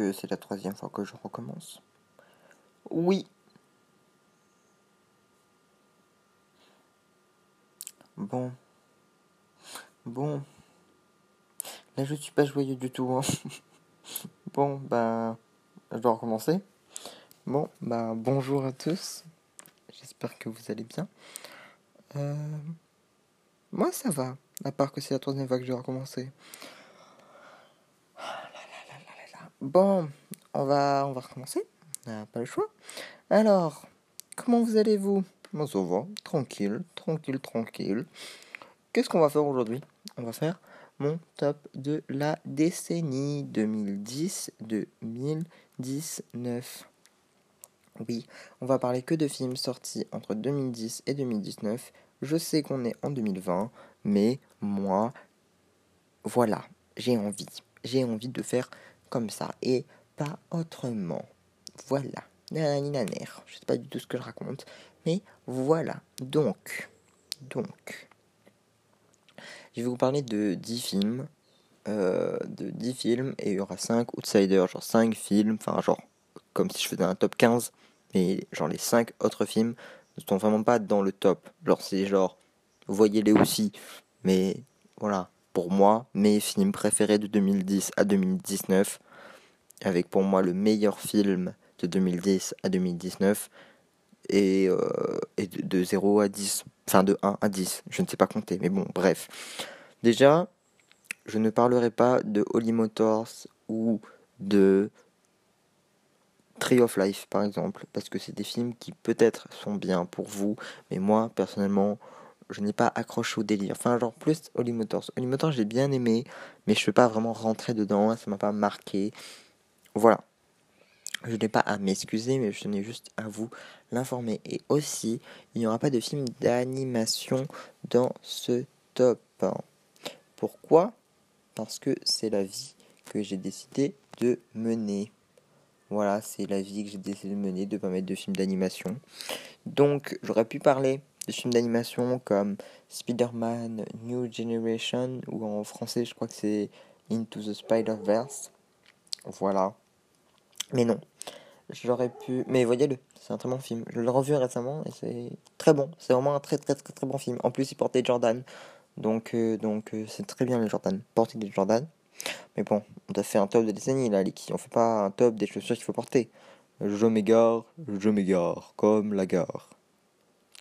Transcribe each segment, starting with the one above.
que c'est la troisième fois que je recommence. Oui. Bon. Bon. Là, je suis pas joyeux du tout. Hein. bon, ben, je dois recommencer. Bon, ben, bonjour à tous. J'espère que vous allez bien. Euh, moi, ça va. À part que c'est la troisième fois que je vais recommencer. Bon, on va, on va recommencer. On n'a pas le choix. Alors, comment vous allez-vous? Moi, ça va. Tranquille, tranquille, tranquille. Qu'est-ce qu'on va faire aujourd'hui? On va faire mon top de la décennie 2010-2019. Oui, on va parler que de films sortis entre 2010 et 2019. Je sais qu'on est en 2020, mais moi, voilà, j'ai envie. J'ai envie de faire comme ça et pas autrement. Voilà. Nanani Je sais pas du tout ce que je raconte, mais voilà. Donc, donc, je vais vous parler de 10 films. Euh, de 10 films et il y aura 5 outsiders, genre 5 films, enfin genre comme si je faisais un top 15, mais genre les 5 autres films ne sont vraiment pas dans le top. Genre c'est genre, voyez-les aussi, mais voilà, pour moi, mes films préférés de 2010 à 2019, avec pour moi le meilleur film de 2010 à 2019, et, euh, et de, 0 à 10, enfin de 1 à 10, je ne sais pas compter, mais bon, bref. Déjà, je ne parlerai pas de Holy Motors ou de Tree of Life par exemple, parce que c'est des films qui peut-être sont bien pour vous, mais moi personnellement, je n'ai pas accroché au délire. Enfin, genre plus Holy Motors. Holy Motors, j'ai bien aimé, mais je ne peux pas vraiment rentrer dedans, ça m'a pas marqué. Voilà. Je n'ai pas à m'excuser, mais je tenais juste à vous l'informer. Et aussi, il n'y aura pas de film d'animation dans ce top. Pourquoi? Parce que c'est la vie que j'ai décidé de mener. Voilà, c'est la vie que j'ai décidé de mener, de pas mettre de film d'animation. Donc, j'aurais pu parler de films d'animation comme Spider-Man New Generation, ou en français, je crois que c'est Into the Spider-Verse. Voilà. Mais non, j'aurais pu. Mais voyez-le, c'est un très bon film. Je l'ai revu récemment et c'est très bon. C'est vraiment un très très très très bon film. En plus, il portait Jordan. Donc, euh, donc euh, c'est très bien les Jordan. Porter des Jordan. Mais bon, on a fait un top de décennie là, les On fait pas un top des chaussures qu'il faut porter. Je m'égare, je m'égare, comme la gare.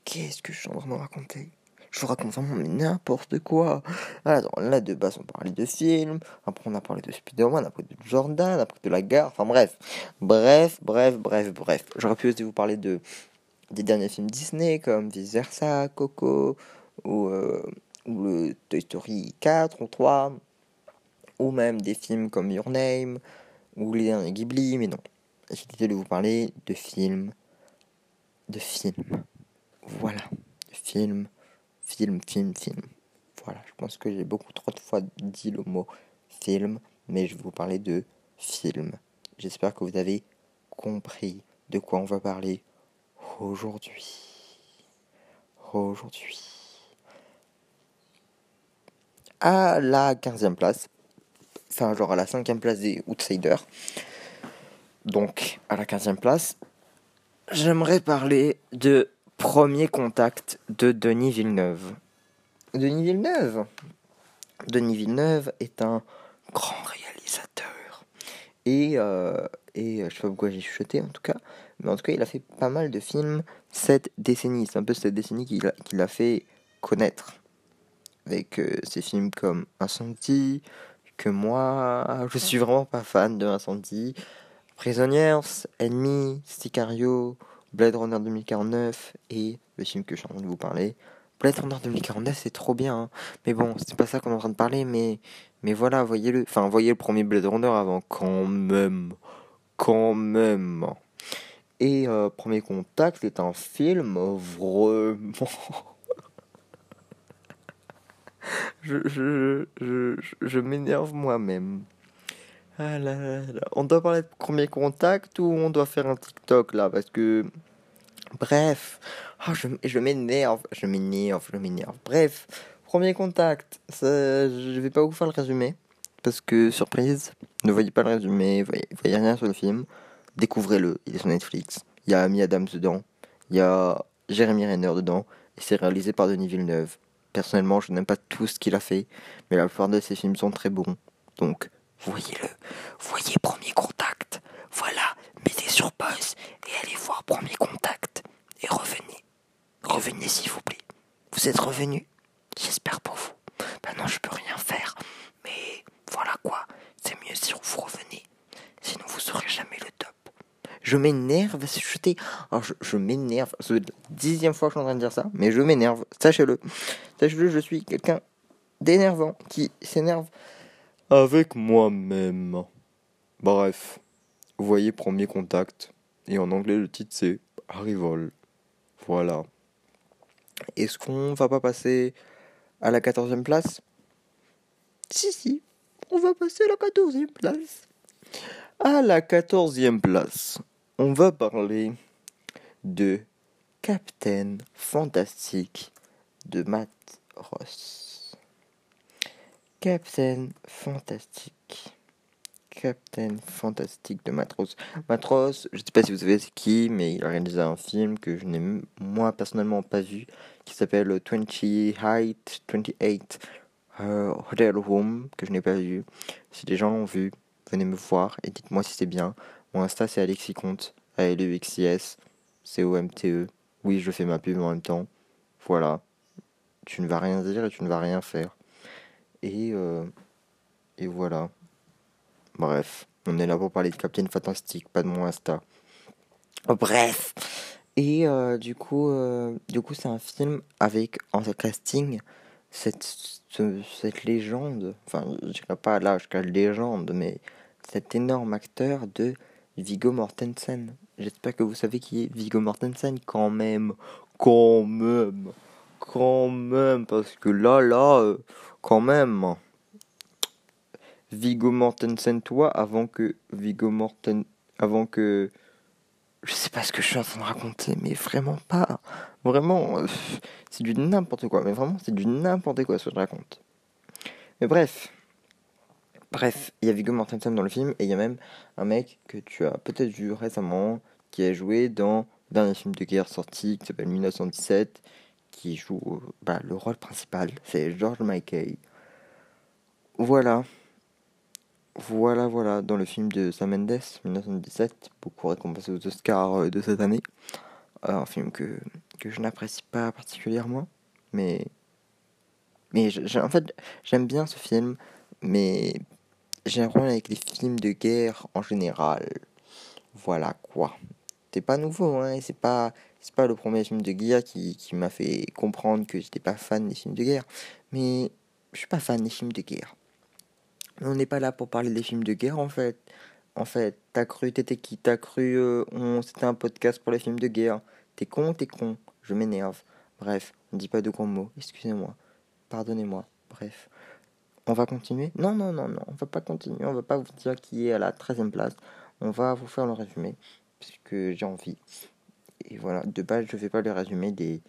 Qu'est-ce que je suis en train de raconter? Je vous raconte vraiment n'importe quoi. Alors là, de base, on parlait de films. Après, on a parlé de Spider-Man. Après, de Jordan. Après, de la gare. Enfin, bref. Bref, bref, bref, bref. J'aurais pu aussi vous parler de des derniers films Disney comme Vice Versa, Coco ou, euh, ou Toy Story 4 ou 3 ou même des films comme Your Name ou les derniers Ghibli mais non j'ai décidé de vous parler de films de films voilà de films film, film, film. Voilà, je pense que j'ai beaucoup trop de fois dit le mot film, mais je vais vous parler de film. J'espère que vous avez compris de quoi on va parler aujourd'hui. Aujourd'hui. À la 15e place, enfin genre à la 5e place des Outsiders, donc à la 15e place, j'aimerais parler de Premier contact de Denis Villeneuve. Denis Villeneuve? Denis Villeneuve est un grand réalisateur. Et, euh, et euh, je sais pas pourquoi j'ai chuchoté en tout cas, mais en tout cas il a fait pas mal de films cette décennie. C'est un peu cette décennie qu'il a, qu'il a fait connaître. Avec euh, ses films comme Incendie, que moi je suis vraiment pas fan de Incendie, Prisonniers, Ennemis, Sicario, Blade Runner 2049 et le film que je suis en train de vous parler. Blade Runner 2049 c'est trop bien, hein. mais bon, c'est pas ça qu'on est en train de parler, mais, mais voilà, voyez-le. Enfin, voyez le premier Blade Runner avant, quand même. Quand même. Et euh, Premier Contact c'est un film vraiment. je, je, je, je m'énerve moi-même. Ah On doit parler de premier contact ou on doit faire un TikTok là? Parce que. Bref. Oh, je, je m'énerve. Je m'énerve. Je m'énerve. Bref. Premier contact. Je vais pas vous faire le résumé. parce que surprise, ne voyez pas le résumé, voyez, voyez rien sur le film, découvrez-le, il est sur Netflix. Il y a Amy Adams dedans, il y a Jeremy Renner dedans, et c'est réalisé par Denis Villeneuve. Personnellement, je n'aime pas tout ce qu'il a fait, mais la plupart de ses films sont très bons. Donc, voyez-le. Voyez Premier Contact. Voilà, mettez sur pause et allez voir Premier Contact. Et revenez. Revenez s'il vous plaît. Vous êtes revenu J'espère pour vous. Non, je peux rien faire. Mais voilà quoi. C'est mieux si vous revenez. Sinon, vous serez jamais le top. Je m'énerve, jeter. Alors, je, je m'énerve. C'est la dixième fois que je suis en train de dire ça, mais je m'énerve. Sachez-le. Sachez-le, je suis quelqu'un d'énervant qui s'énerve avec moi-même. Bref, vous voyez premier contact. Et en anglais, le titre c'est Arrival. Voilà. Est-ce qu'on va pas passer à la quatorzième place? Si, si, on va passer à la quatorzième place. À la quatorzième place, on va parler de Captain Fantastic de Matt Ross. Captain Fantastic. Captain Fantastic de Matros. Matros, je ne sais pas si vous savez c'est qui, mais il a réalisé un film que je n'ai moi personnellement pas vu, qui s'appelle 28, 28 uh, Hotel Room, que je n'ai pas vu. Si des gens l'ont vu, venez me voir et dites-moi si c'est bien. Mon Insta c'est Alexis Comte, a l e x i s c o m t e Oui, je fais ma pub en même temps. Voilà. Tu ne vas rien dire et tu ne vas rien faire. Et, euh, et voilà. Bref, on est là pour parler de Captain Fantastic, pas de mon Insta. Bref. Et euh, du coup, euh, du coup, c'est un film avec en casting cette, cette légende, enfin, je dirais pas là jusqu'à légende, mais cet énorme acteur de Viggo Mortensen. J'espère que vous savez qui est Viggo Mortensen quand même, quand même, quand même, parce que là, là, euh, quand même. Viggo Mortensen, toi, avant que Viggo Morten, avant que, je sais pas ce que je suis en train de raconter, mais vraiment pas, vraiment, euh, c'est du n'importe quoi, mais vraiment c'est du n'importe quoi ce que je raconte. Mais bref, bref, il y a Viggo Mortensen dans le film et il y a même un mec que tu as peut-être vu récemment qui a joué dans le dernier film de guerre sorti qui s'appelle 1917 qui joue bah, le rôle principal, c'est George Michael. Voilà. Voilà, voilà, dans le film de Sam Mendes, 1917, beaucoup récompensé aux Oscars euh, de cette année. Euh, un film que, que je n'apprécie pas particulièrement, mais. Mais en fait, j'aime bien ce film, mais j'ai un problème avec les films de guerre en général. Voilà quoi. C'est pas nouveau, hein, c'est pas, c'est pas le premier film de guerre qui, m'a fait comprendre que j'étais pas fan des films de guerre, mais je suis pas fan des films de guerre. On n'est pas là pour parler des films de guerre en fait. En fait, t'as cru, t'étais qui? T'as cru, euh, c'était un podcast pour les films de guerre. T'es con, t'es con. Je m'énerve. Bref, on dit pas de grands mots. Excusez-moi. Pardonnez-moi. Bref. On va continuer? Non, non, non, non. On va pas continuer. On va pas vous dire qui est à la 13e place. On va vous faire le résumé. Puisque j'ai envie. Et voilà. De base, je fais pas le résumé des,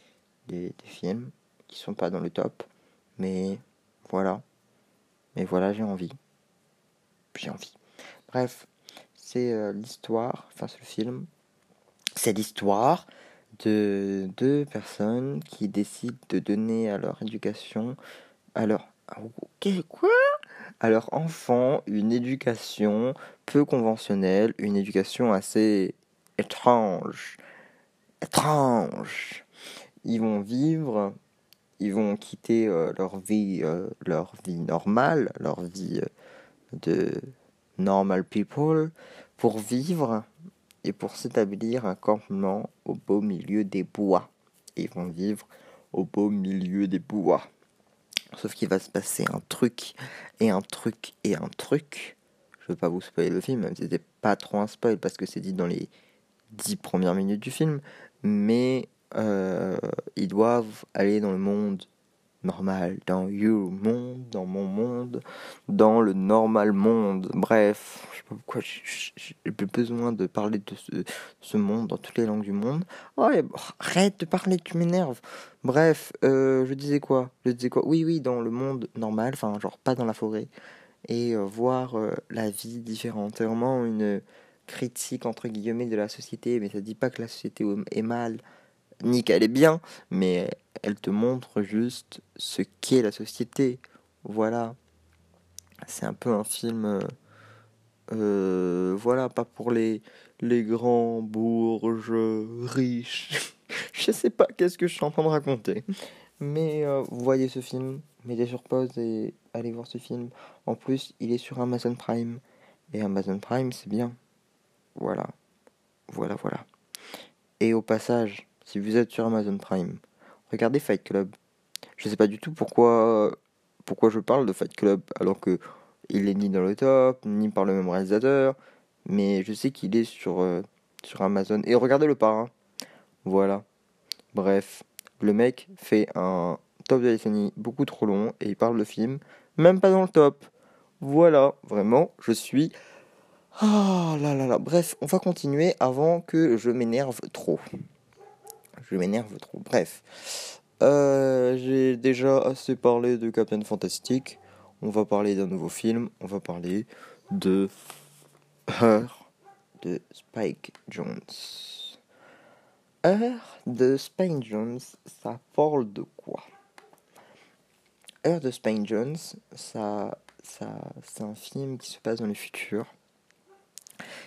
des, des films qui sont pas dans le top. Mais voilà. Mais voilà, j'ai envie. J'ai envie. Bref, c'est euh, l'histoire, enfin c'est le film, c'est l'histoire de deux personnes qui décident de donner à leur éducation, à leur... Quoi? À leur enfant une éducation peu conventionnelle, une éducation assez étrange. Étrange. Ils vont vivre ils vont quitter euh, leur vie euh, leur vie normale leur vie euh, de normal people pour vivre et pour s'établir un campement au beau milieu des bois. Ils vont vivre au beau milieu des bois. Sauf qu'il va se passer un truc et un truc et un truc. Je veux pas vous spoiler le film même si c'était pas trop un spoil parce que c'est dit dans les dix premières minutes du film mais euh, ils doivent aller dans le monde normal, dans you monde, dans mon monde, dans le normal monde. Bref, je sais pas pourquoi j'ai besoin de parler de ce, monde dans toutes les langues du monde. Ouais, arrête de parler, tu m'énerves. Bref, euh, je disais quoi? Je disais quoi? Oui, oui, dans le monde normal, enfin, genre pas dans la forêt. et voir la vie différente. C'est vraiment une critique entre guillemets de la société, mais ça dit pas que la société est mal, ni qu'elle est bien, mais elle te montre juste ce qu'est la société. Voilà. C'est un peu un film. Euh, euh, voilà, pas pour les, les grands bourges riches. je sais pas qu'est-ce que je suis en train de raconter. Mais euh, voyez ce film, mettez sur pause et allez voir ce film. En plus, il est sur Amazon Prime. Et Amazon Prime, c'est bien. Voilà. Voilà, voilà. Et au passage, si vous êtes sur Amazon Prime, regardez Fight Club. Je sais pas du tout pourquoi, pourquoi je parle de Fight Club alors que il est ni dans le top, ni par le même réalisateur, mais je sais qu'il est sur, euh, sur Amazon. Et regardez le parrain. Voilà. Bref, le mec fait un top de décennie beaucoup trop long et il parle de film, même pas dans le top. Voilà, vraiment, je suis ah là là là. Bref, on va continuer avant que je m'énerve trop. Je m'énerve trop. Bref. Euh, j'ai déjà assez parlé de Captain Fantastic. On va parler d'un nouveau film. On va parler de Her de Spike Jones. Her de Spike Jones, ça parle de quoi? Her de Spike Jones, ça, ça, c'est un film qui se passe dans le futur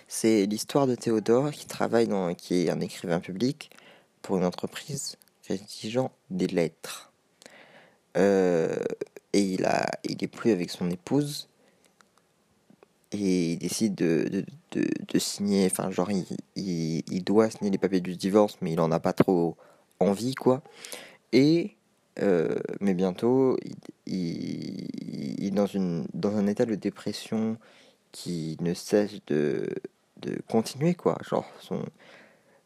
c'est l'histoire de Théodore qui travaille dans, qui est un écrivain public pour une entreprise rédigeant des lettres. Euh, et il a, il est plus avec son épouse et il décide de, de, signer, enfin genre il, il, doit signer les papiers du divorce, mais il en a pas trop envie quoi. Et euh, mais bientôt il, il, est dans une dans un état de dépression qui ne cesse de, de continuer quoi. Genre son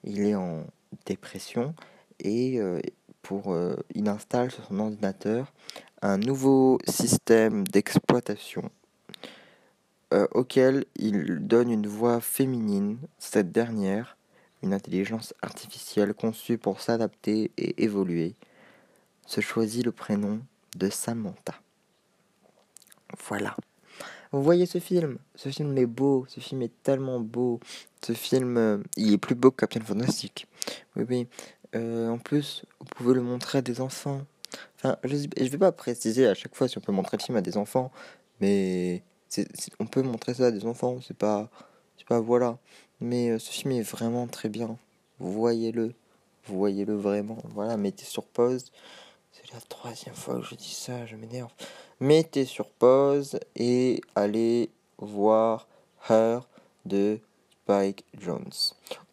il est en dépression et euh, pour euh, il installe sur son ordinateur un nouveau système d'exploitation euh, auquel il donne une voix féminine cette dernière une intelligence artificielle conçue pour s'adapter et évoluer. Se choisit le prénom de Samantha. Voilà vous voyez ce film? Ce film est beau, ce film est tellement beau. Ce film, euh, il est plus beau que Captain Fantastic. Oui, oui. Euh, en plus, vous pouvez le montrer à des enfants. Enfin, je ne vais pas préciser à chaque fois si on peut montrer le film à des enfants, mais on peut montrer ça à des enfants, c'est pas, pas voilà. Mais euh, ce film est vraiment très bien. Voyez-le, voyez-le vraiment. Voilà, mettez sur pause. C'est la troisième fois que je dis ça, je m'énerve mettez sur pause et allez voir Her de Spike Jones.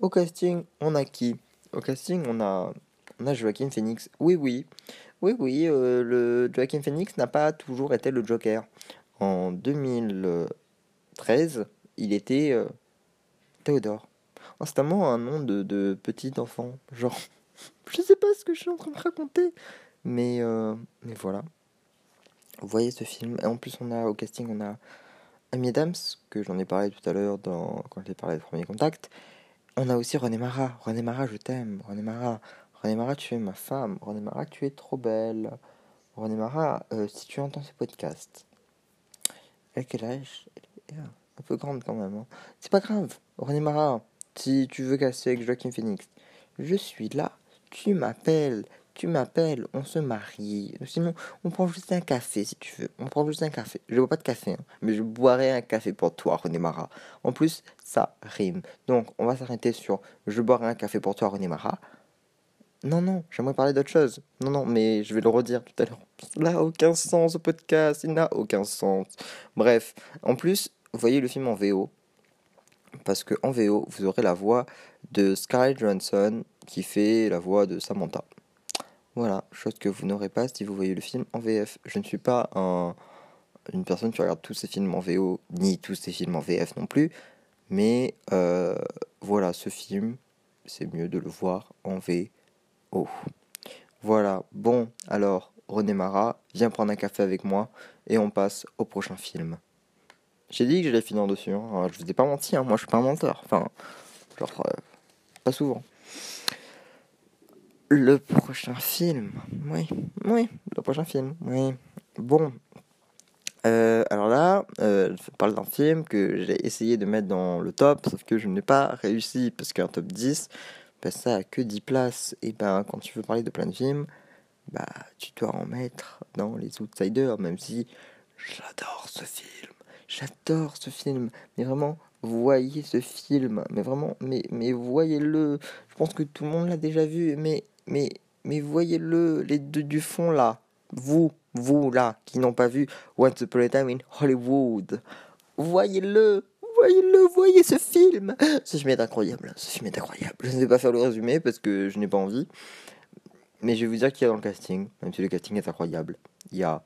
Au casting, on a qui? Au casting, on a, on a Joaquin Phoenix. Oui, oui. Oui, oui, euh, le Joaquin Phoenix n'a pas toujours été le Joker. En 2013, il était euh, Théodore. Tellement un nom de, de, petit enfant. Genre, je sais pas ce que je suis en train de raconter. Mais, euh, mais voilà. Vous voyez ce film. Et en plus, on a au casting, on a Amy Adams, que j'en ai parlé tout à l'heure dans, quand j'ai parlé de Premier Contact. On a aussi René Mara. René Mara, je t'aime. René Mara. René Mara, tu es ma femme. René Mara, tu es trop belle. René Mara, euh, si tu entends ce podcast, à quel âge Un peu grande quand même. Hein. C'est pas grave. René Mara, si tu veux casser avec Joaquin Phoenix, je suis là. Tu m'appelles tu m'appelles, on se marie. Sinon, on prend juste un café si tu veux. On prend juste un café. Je bois pas de café, hein, mais je boirai un café pour toi, René Mara. En plus, ça rime. Donc, on va s'arrêter sur je boirai un café pour toi, René Mara. Non, non, j'aimerais parler d'autre chose. Non, non, mais je vais le redire tout à l'heure. Il n'a aucun sens ce podcast, il n'a aucun sens. Bref, en plus, vous voyez le film en VO. Parce que en VO, vous aurez la voix de Scarlett Johansson qui fait la voix de Samantha. Voilà, chose que vous n'aurez pas si vous voyez le film en VF. Je ne suis pas un, une personne qui regarde tous ces films en VO, ni tous ces films en VF non plus. Mais euh, voilà, ce film, c'est mieux de le voir en VO. Voilà, bon, alors, René Mara, viens prendre un café avec moi et on passe au prochain film. J'ai dit que j'allais finir dessus, hein. je vous ai pas menti, hein. moi je suis pas un menteur. Enfin, euh, pas souvent. Le prochain film, oui, oui, le prochain film, oui. Bon, Euh, alors là, euh, je parle d'un film que j'ai essayé de mettre dans le top, sauf que je n'ai pas réussi, parce qu'un top 10, ben, ça a que 10 places. Et ben, quand tu veux parler de plein de films, bah, tu dois en mettre dans les outsiders, même si j'adore ce film. J'adore ce film. Mais vraiment, voyez ce film. Mais vraiment, mais, mais voyez-le. Je pense que tout le monde l'a déjà vu, mais, mais, mais voyez-le, les deux du fond là. Vous, vous là, qui n'ont pas vu Once Upon a Time in Hollywood. Voyez-le, voyez-le, voyez ce film. Ce film est incroyable, ce film est incroyable. Je ne vais pas faire le résumé parce que je n'ai pas envie. Mais je vais vous dire qu'il y a dans le casting, même si le casting est incroyable. Il y a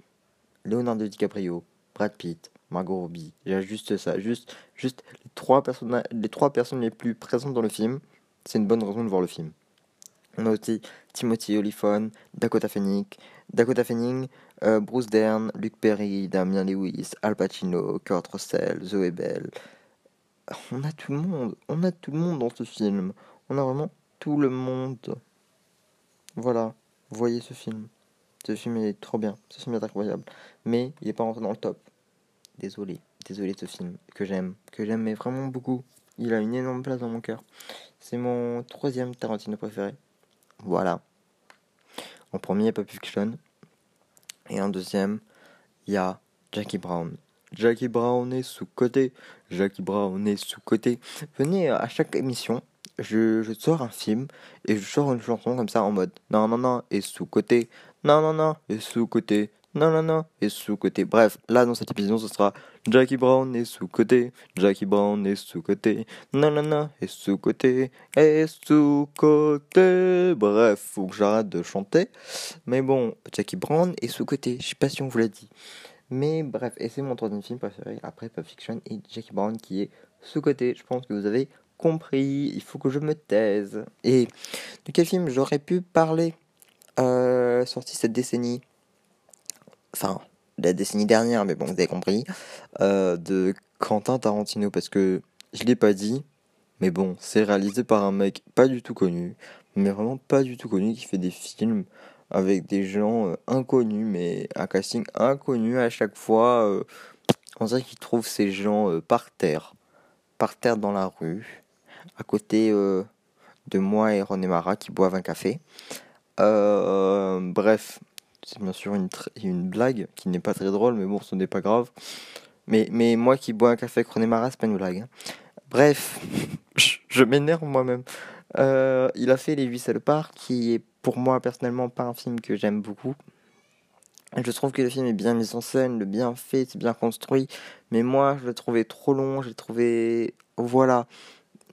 Leonardo DiCaprio, Brad Pitt, Margot Robbie. Il juste ça, juste, juste les trois personnes, les trois personnes les plus présentes dans le film. C'est une bonne raison de voir le film. On a aussi Timothy Olyphant, Dakota Fanning, Dakota Fanning, euh, Bruce Dern, Luke Perry, Damien Lewis, Al Pacino, Kurt Russell, Zoe Bell. On a tout le monde, on a tout le monde dans ce film. On a vraiment tout le monde. Voilà, voyez ce film. Ce film est trop bien, ce film est incroyable. Mais il n'est pas rentré dans le top. Désolé, désolé de ce film que j'aime, que j'aime vraiment beaucoup. Il a une énorme place dans mon cœur. C'est mon troisième Tarantino préféré. Voilà. En premier, Pulp Fiction. Et en deuxième, il y a Jackie Brown. Jackie Brown est sous-côté. Jackie Brown est sous-côté. Venez à chaque émission, je, je, sors un film et je sors une chanson comme ça en mode non, non, non, et sous-côté. Non, non, non, et sous-côté. Non, non, non, et sous-côté. Bref, là dans cette épisode, ce sera Jackie Brown est sous-côté. Jackie Brown est sous-côté. Non, non, non, et sous-côté. Et sous-côté. Bref, faut que j'arrête de chanter. Mais bon, Jackie Brown est sous-côté. Je sais pas si on vous l'a dit. Mais bref, et c'est mon troisième film préféré après Pulp Fiction et Jackie Brown qui est sous-côté. Je pense que vous avez compris. Il faut que je me taise. Et de quel film j'aurais pu parler euh, sorti cette décennie? Enfin la décennie dernière, mais bon, vous avez compris, euh, de Quentin Tarantino, parce que je l'ai pas dit, mais bon, c'est réalisé par un mec pas du tout connu, mais vraiment pas du tout connu, qui fait des films avec des gens euh, inconnus, mais un casting inconnu à chaque fois. Euh, on dirait qu'il trouve ces gens par terre, par terre dans la rue, à côté de moi et René Mara qui boivent un café. bref, c'est bien sûr une, une blague qui n'est pas très drôle, mais bon, ce n'est pas grave. Mais, mais moi qui bois un café Marat, c'est pas une blague. Hein. Bref, je, m'énerve moi-même. Euh, il a fait Les Huit Salopards, qui est pour moi personnellement pas un film que j'aime beaucoup. Je trouve que le film est bien mis en scène, le bien fait, c'est bien construit. Mais moi, je l'ai trouvé trop long, j'ai trouvé. Voilà.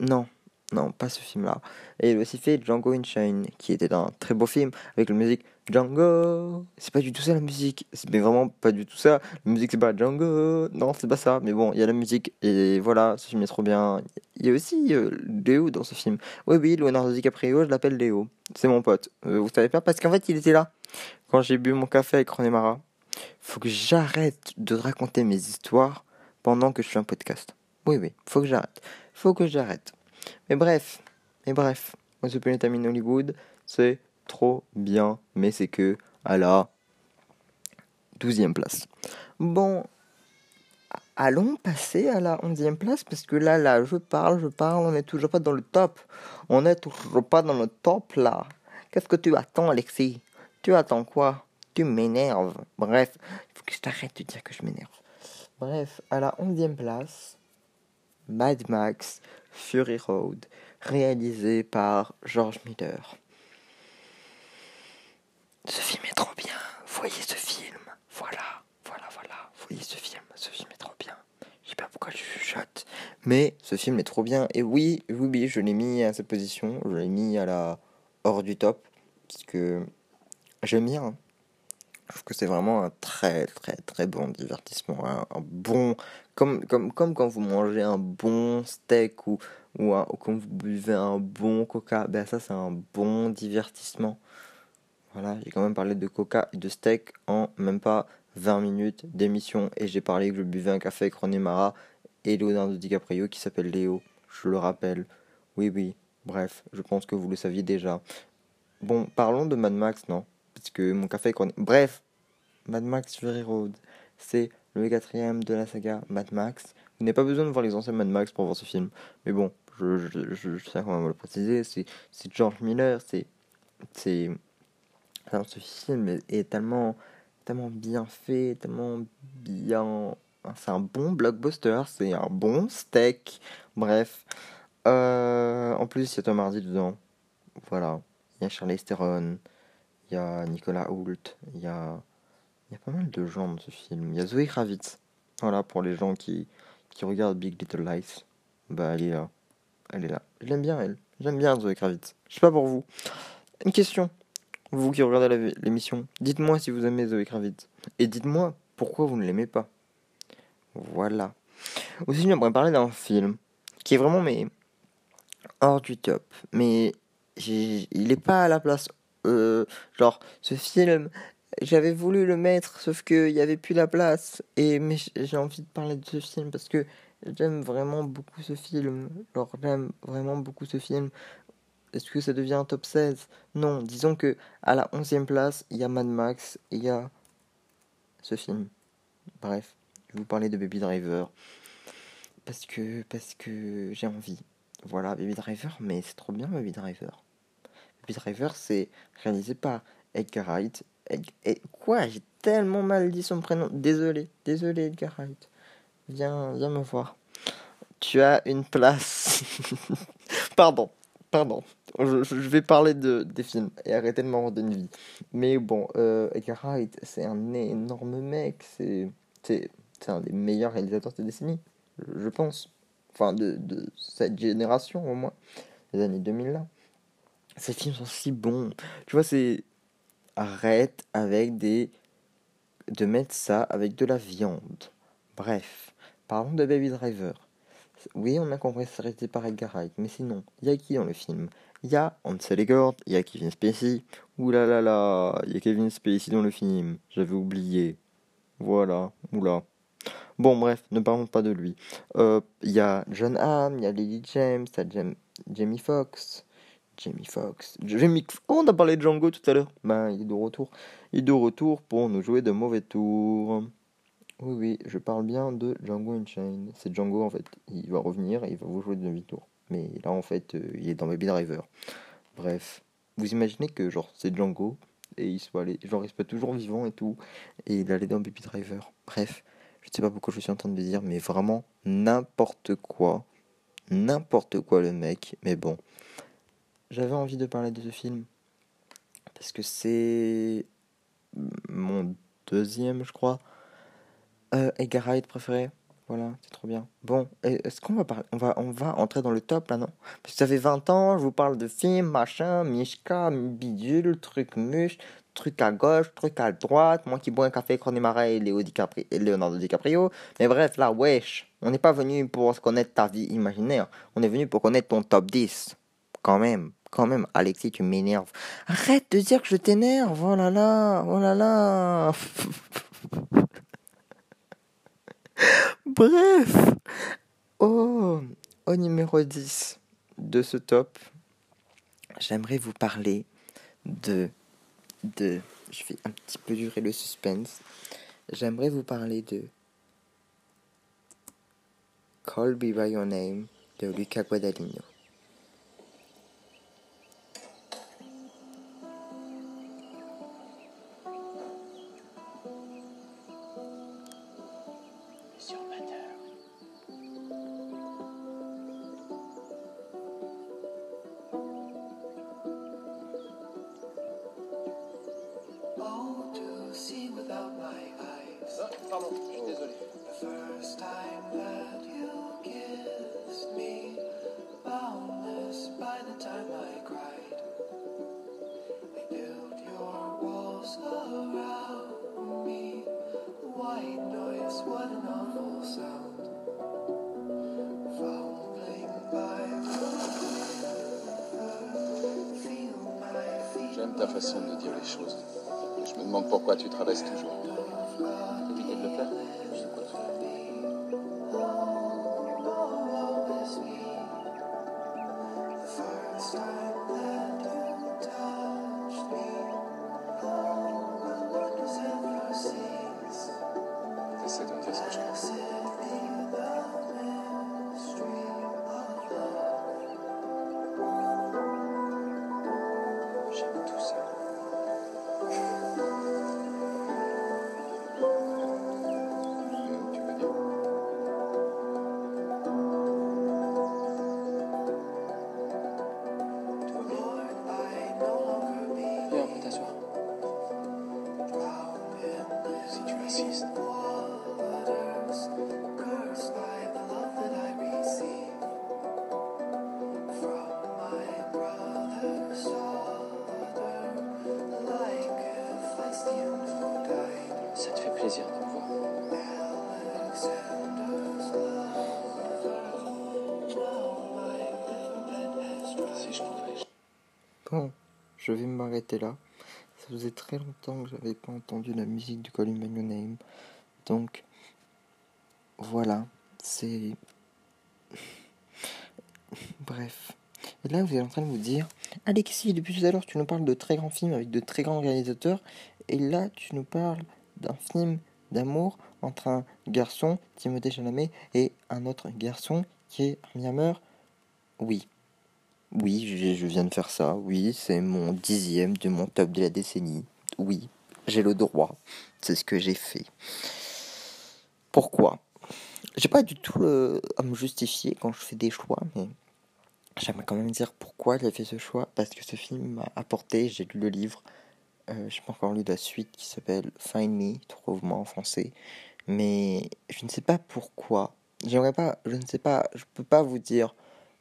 Non, non, pas ce film-là. Et il a aussi fait Django Unchained, qui était un très beau film, avec la musique Django. C'est pas du tout ça la musique. Mais vraiment pas du tout ça. La musique c'est pas Django. Non, c'est pas ça. Mais bon, il y a la musique. Et voilà, ce film est trop bien. Il y a aussi euh, Léo dans ce film. Oui, oui, Leonardo DiCaprio, je l'appelle Léo. C'est mon pote. Euh, vous savez pas Parce qu'en fait, il était là. Quand j'ai bu mon café avec René Mara. Faut que j'arrête de raconter mes histoires pendant que je fais un podcast. Oui, oui, faut que j'arrête. Faut que j'arrête. Mais bref, mais bref, Once Upon a Time in Hollywood, c'est trop bien, mais c'est que à la 12e place. Bon, allons passer à la 11e place, parce que là, là, je parle, je parle, on n'est toujours pas dans le top. On n'est toujours pas dans le top, là. Qu'est-ce que tu attends, Alexis? Tu attends quoi? Tu m'énerves. Bref, il faut que je t'arrête de dire que je m'énerve. Bref, à la 11e place, Mad Max Fury Road, réalisé par George Miller. Ce film est trop bien, voyez ce film, voilà, voilà, voilà, voyez ce film, ce film est trop bien. Je sais pas pourquoi je chuchote, mais ce film est trop bien. Et oui, oui, oui, je l'ai mis à cette position, je l'ai mis à la hors du top, parce que j'aime bien. Je trouve que c'est vraiment un très très très bon divertissement, un, bon comme, comme, comme quand vous mangez un bon steak ou, ou, quand vous buvez un bon coca, ben ça c'est un bon divertissement. Voilà, j'ai quand même parlé de coca et de steak en même pas 20 minutes d'émission et j'ai parlé que je buvais un café avec René Mara et Leonardo DiCaprio qui s'appelle Léo, je le rappelle. Oui oui, bref, je pense que vous le saviez déjà. Bon, parlons de Mad Max, non? Parce que mon café avec René... Bref, Mad Max Fury Road, c'est le quatrième de la saga Mad Max. Vous n'avez pas besoin de voir les anciens Mad Max pour voir ce film. Mais bon, je, je, sais quand même le préciser. C'est George Miller. C'est. c'est ce film est, est, tellement, tellement bien fait, tellement bien. C'est un bon blockbuster, c'est un bon steak. Bref. Euh, en plus, il y a Tom Hardy dedans. Voilà. Il y a Charlie Theron. Il y a Nicolas Hoult. Il y a. Y a pas mal de gens dans ce film. Il y a Zoé Kravitz. Voilà, pour les gens qui, qui regardent Big Little Lies. Bah, elle est là. Elle est là. Je l'aime bien, elle. J'aime bien Zoé Kravitz. Je sais pas pour vous. Une question. Vous qui regardez l'émission, dites-moi si vous aimez Zoé Kravitz. Et dites-moi pourquoi vous ne l'aimez pas. Voilà. Aussi, j'aimerais parler d'un film qui est vraiment mais hors du top. Mais il n'est pas à la place. Euh, genre, ce film, j'avais voulu le mettre, sauf qu'il n'y avait plus la place. Et mais j'ai envie de parler de ce film parce que j'aime vraiment beaucoup ce film. Genre, j'aime vraiment beaucoup ce film. Est-ce que ça devient un top 16 Non, disons que à la 11e place, il y a Mad Max et il y a ce film. Bref, je vous parler de Baby Driver parce que parce que j'ai envie. Voilà, Baby Driver, mais c'est trop bien Baby Driver. Driver, c'est réalisé par Edgar Wright. Et quoi J'ai tellement mal dit son prénom. Désolé, désolé Edgar Wright. Viens, viens me voir. Tu as une place. pardon, pardon. Je, vais parler de, des films et arrêter de m'en une vie. Mais bon, euh, Edgar Wright, c'est un énorme mec. C'est, un des meilleurs réalisateurs de cette décennie, je pense enfin de, de cette génération au moins, les années 2000 là. Ces films sont si bons. Tu vois, c'est. Arrête avec des. de mettre ça avec de la viande. Bref, parlons de Baby Driver. Oui, on a compris que restait par Edgar Wright, mais sinon, il y a qui dans le film? Il y a Ansel Elgort, il y a Kevin Spacey. Ouh là là, il y a Kevin Spacey dans le film. J'avais oublié. Voilà, oula. Bon, bref, ne parlons pas de lui. Il euh, y a John Hamm, il y a Lily James, il y a Jamie Foxx. Jamie Foxx. Jamie... Oh, on a parlé de Django tout à l'heure. Ben, il est de retour. Il est de retour pour nous jouer de mauvais tours. Oui, oui, je parle bien de Django Unchained. C'est Django, en fait. Il va revenir et il va vous jouer de mauvais tours. Mais là, en fait, euh, il est dans Baby Driver. Bref. Vous imaginez que, genre, c'est Django et il soit allé... Genre, il soit toujours vivant et tout. Et il allait dans Baby Driver. Bref. Je sais pas pourquoi je suis en train de dire, mais vraiment n'importe quoi. N'importe quoi le mec. Mais bon. J'avais envie de parler de ce film. Parce que c'est mon deuxième, je crois. Euh, préféré. Voilà, c'est trop bien. Bon, est-ce qu'on va parler on va, on va entrer dans le top là, non? Parce que ça fait 20 ans, je vous parle de films, machin, Mishka, bidule, truc muche, truc à gauche, truc à droite, moi qui bois un café Marais et, Léo et Leonardo DiCaprio. Mais bref, là, wesh, on n'est pas venu pour connaître ta vie imaginaire, on est venu pour connaître ton top 10. Quand même, quand même, Alexis, tu m'énerves. Arrête de dire que je t'énerve, oh là là, oh là là. Bref, oh, au numéro 10 de ce top, j'aimerais vous parler de de. Je vais un petit peu durer le suspense. J'aimerais vous parler de. Call Me By Your Name de Luca Guadagnino. Là. Ça faisait très longtemps que j'avais pas entendu la musique du Call Me Your Name. Donc, voilà, c'est... Bref. Et là, vous êtes en train de vous dire, Alexis, depuis tout à l'heure, tu nous parles de très grands films avec de très grands réalisateurs. Et là, tu nous parles d'un film d'amour entre un garçon, Timothée Chalamet, et un autre garçon qui est Armie. Oui. Oui, je, viens de faire ça. Oui, c'est mon dixième de mon top de la décennie. Oui, j'ai le droit. C'est ce que j'ai fait. Pourquoi? J'ai pas du tout euh, à me justifier quand je fais des choix, mais j'aimerais quand même dire pourquoi j'ai fait ce choix. Parce que ce film m'a apporté, j'ai lu le livre, euh, je n'ai pas encore lu la suite qui s'appelle Find Me, trouve-moi en français. Mais je ne sais pas pourquoi. Pas, je ne sais pas, je peux pas vous dire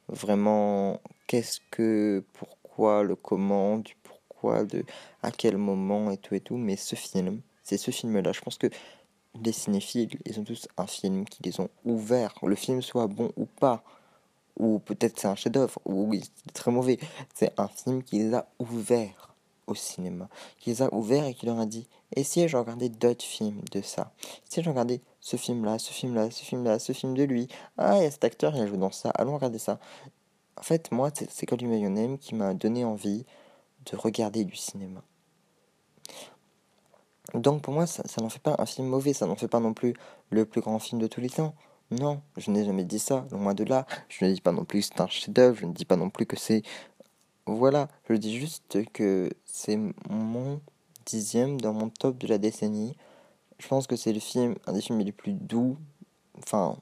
vraiment qu'est-ce que, pourquoi, le comment, du pourquoi, de à quel moment et tout et tout. Mais ce film, c'est ce film-là. Je pense que les cinéphiles, ils ont tous un film qui les ont ouverts. Le film soit bon ou pas, ou peut-être c'est un chef-d'œuvre, ou oui, c'est très mauvais. C'est un film qui les a ouverts au cinéma, qui les a ouverts et qui leur a dit Et si je regardais d'autres films de ça? Si je regardais ce film-là, ce film-là, ce film-là, ce film de lui, ah, il y a cet acteur, il joue dans ça, allons regarder ça. En fait, moi, c'est Call Me qui m'a donné envie de regarder du cinéma. Donc pour moi, ça, ça n'en fait pas un film mauvais, ça n'en fait pas non plus le plus grand film de tous les temps. Non, je n'ai jamais dit ça, loin de là. Je ne dis pas non plus que c'est un chef-d'œuvre, je ne dis pas non plus que c'est. Voilà, je dis juste que c'est mon dixième dans mon top de la décennie. Je pense que c'est le film, un des films les plus doux. Enfin,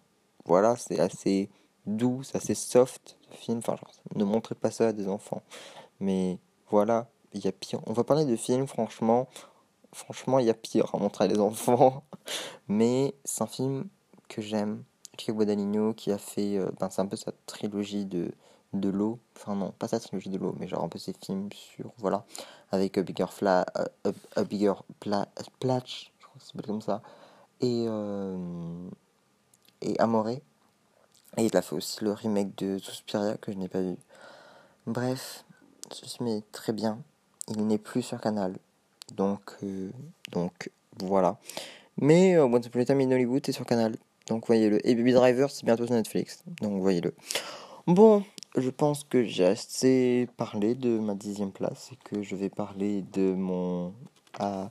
voilà, c'est assez doux, c'est assez soft film. Enfin, genre, ne montrez pas ça à des enfants. Mais voilà, il y a pire. On va parler de films, franchement. Franchement, il y a pire à montrer à des enfants. Mais c'est un film que j'aime. Enrico Guadagnino qui a fait, euh, ben, c'est un peu sa trilogie de, de l'eau. Enfin non, pas sa trilogie de l'eau, mais genre un peu ses films sur, voilà, avec A Bigger, Fla, euh, Bigger Pla, Platch, je crois que ça s'appelle comme ça, et, euh, et Amore. Et il a fait aussi le remake de Suspiria que je n'ai pas vu. Bref, ce film est très bien. Il n'est plus sur Canal. Donc, euh, donc voilà. Mais euh, Once Upon a Time in Hollywood est sur Canal. Donc voyez-le. Et Baby Driver, c'est bientôt sur Netflix. Donc voyez-le. Bon, je pense que j'ai assez parlé de ma dixième place et que je vais parler de mon ah,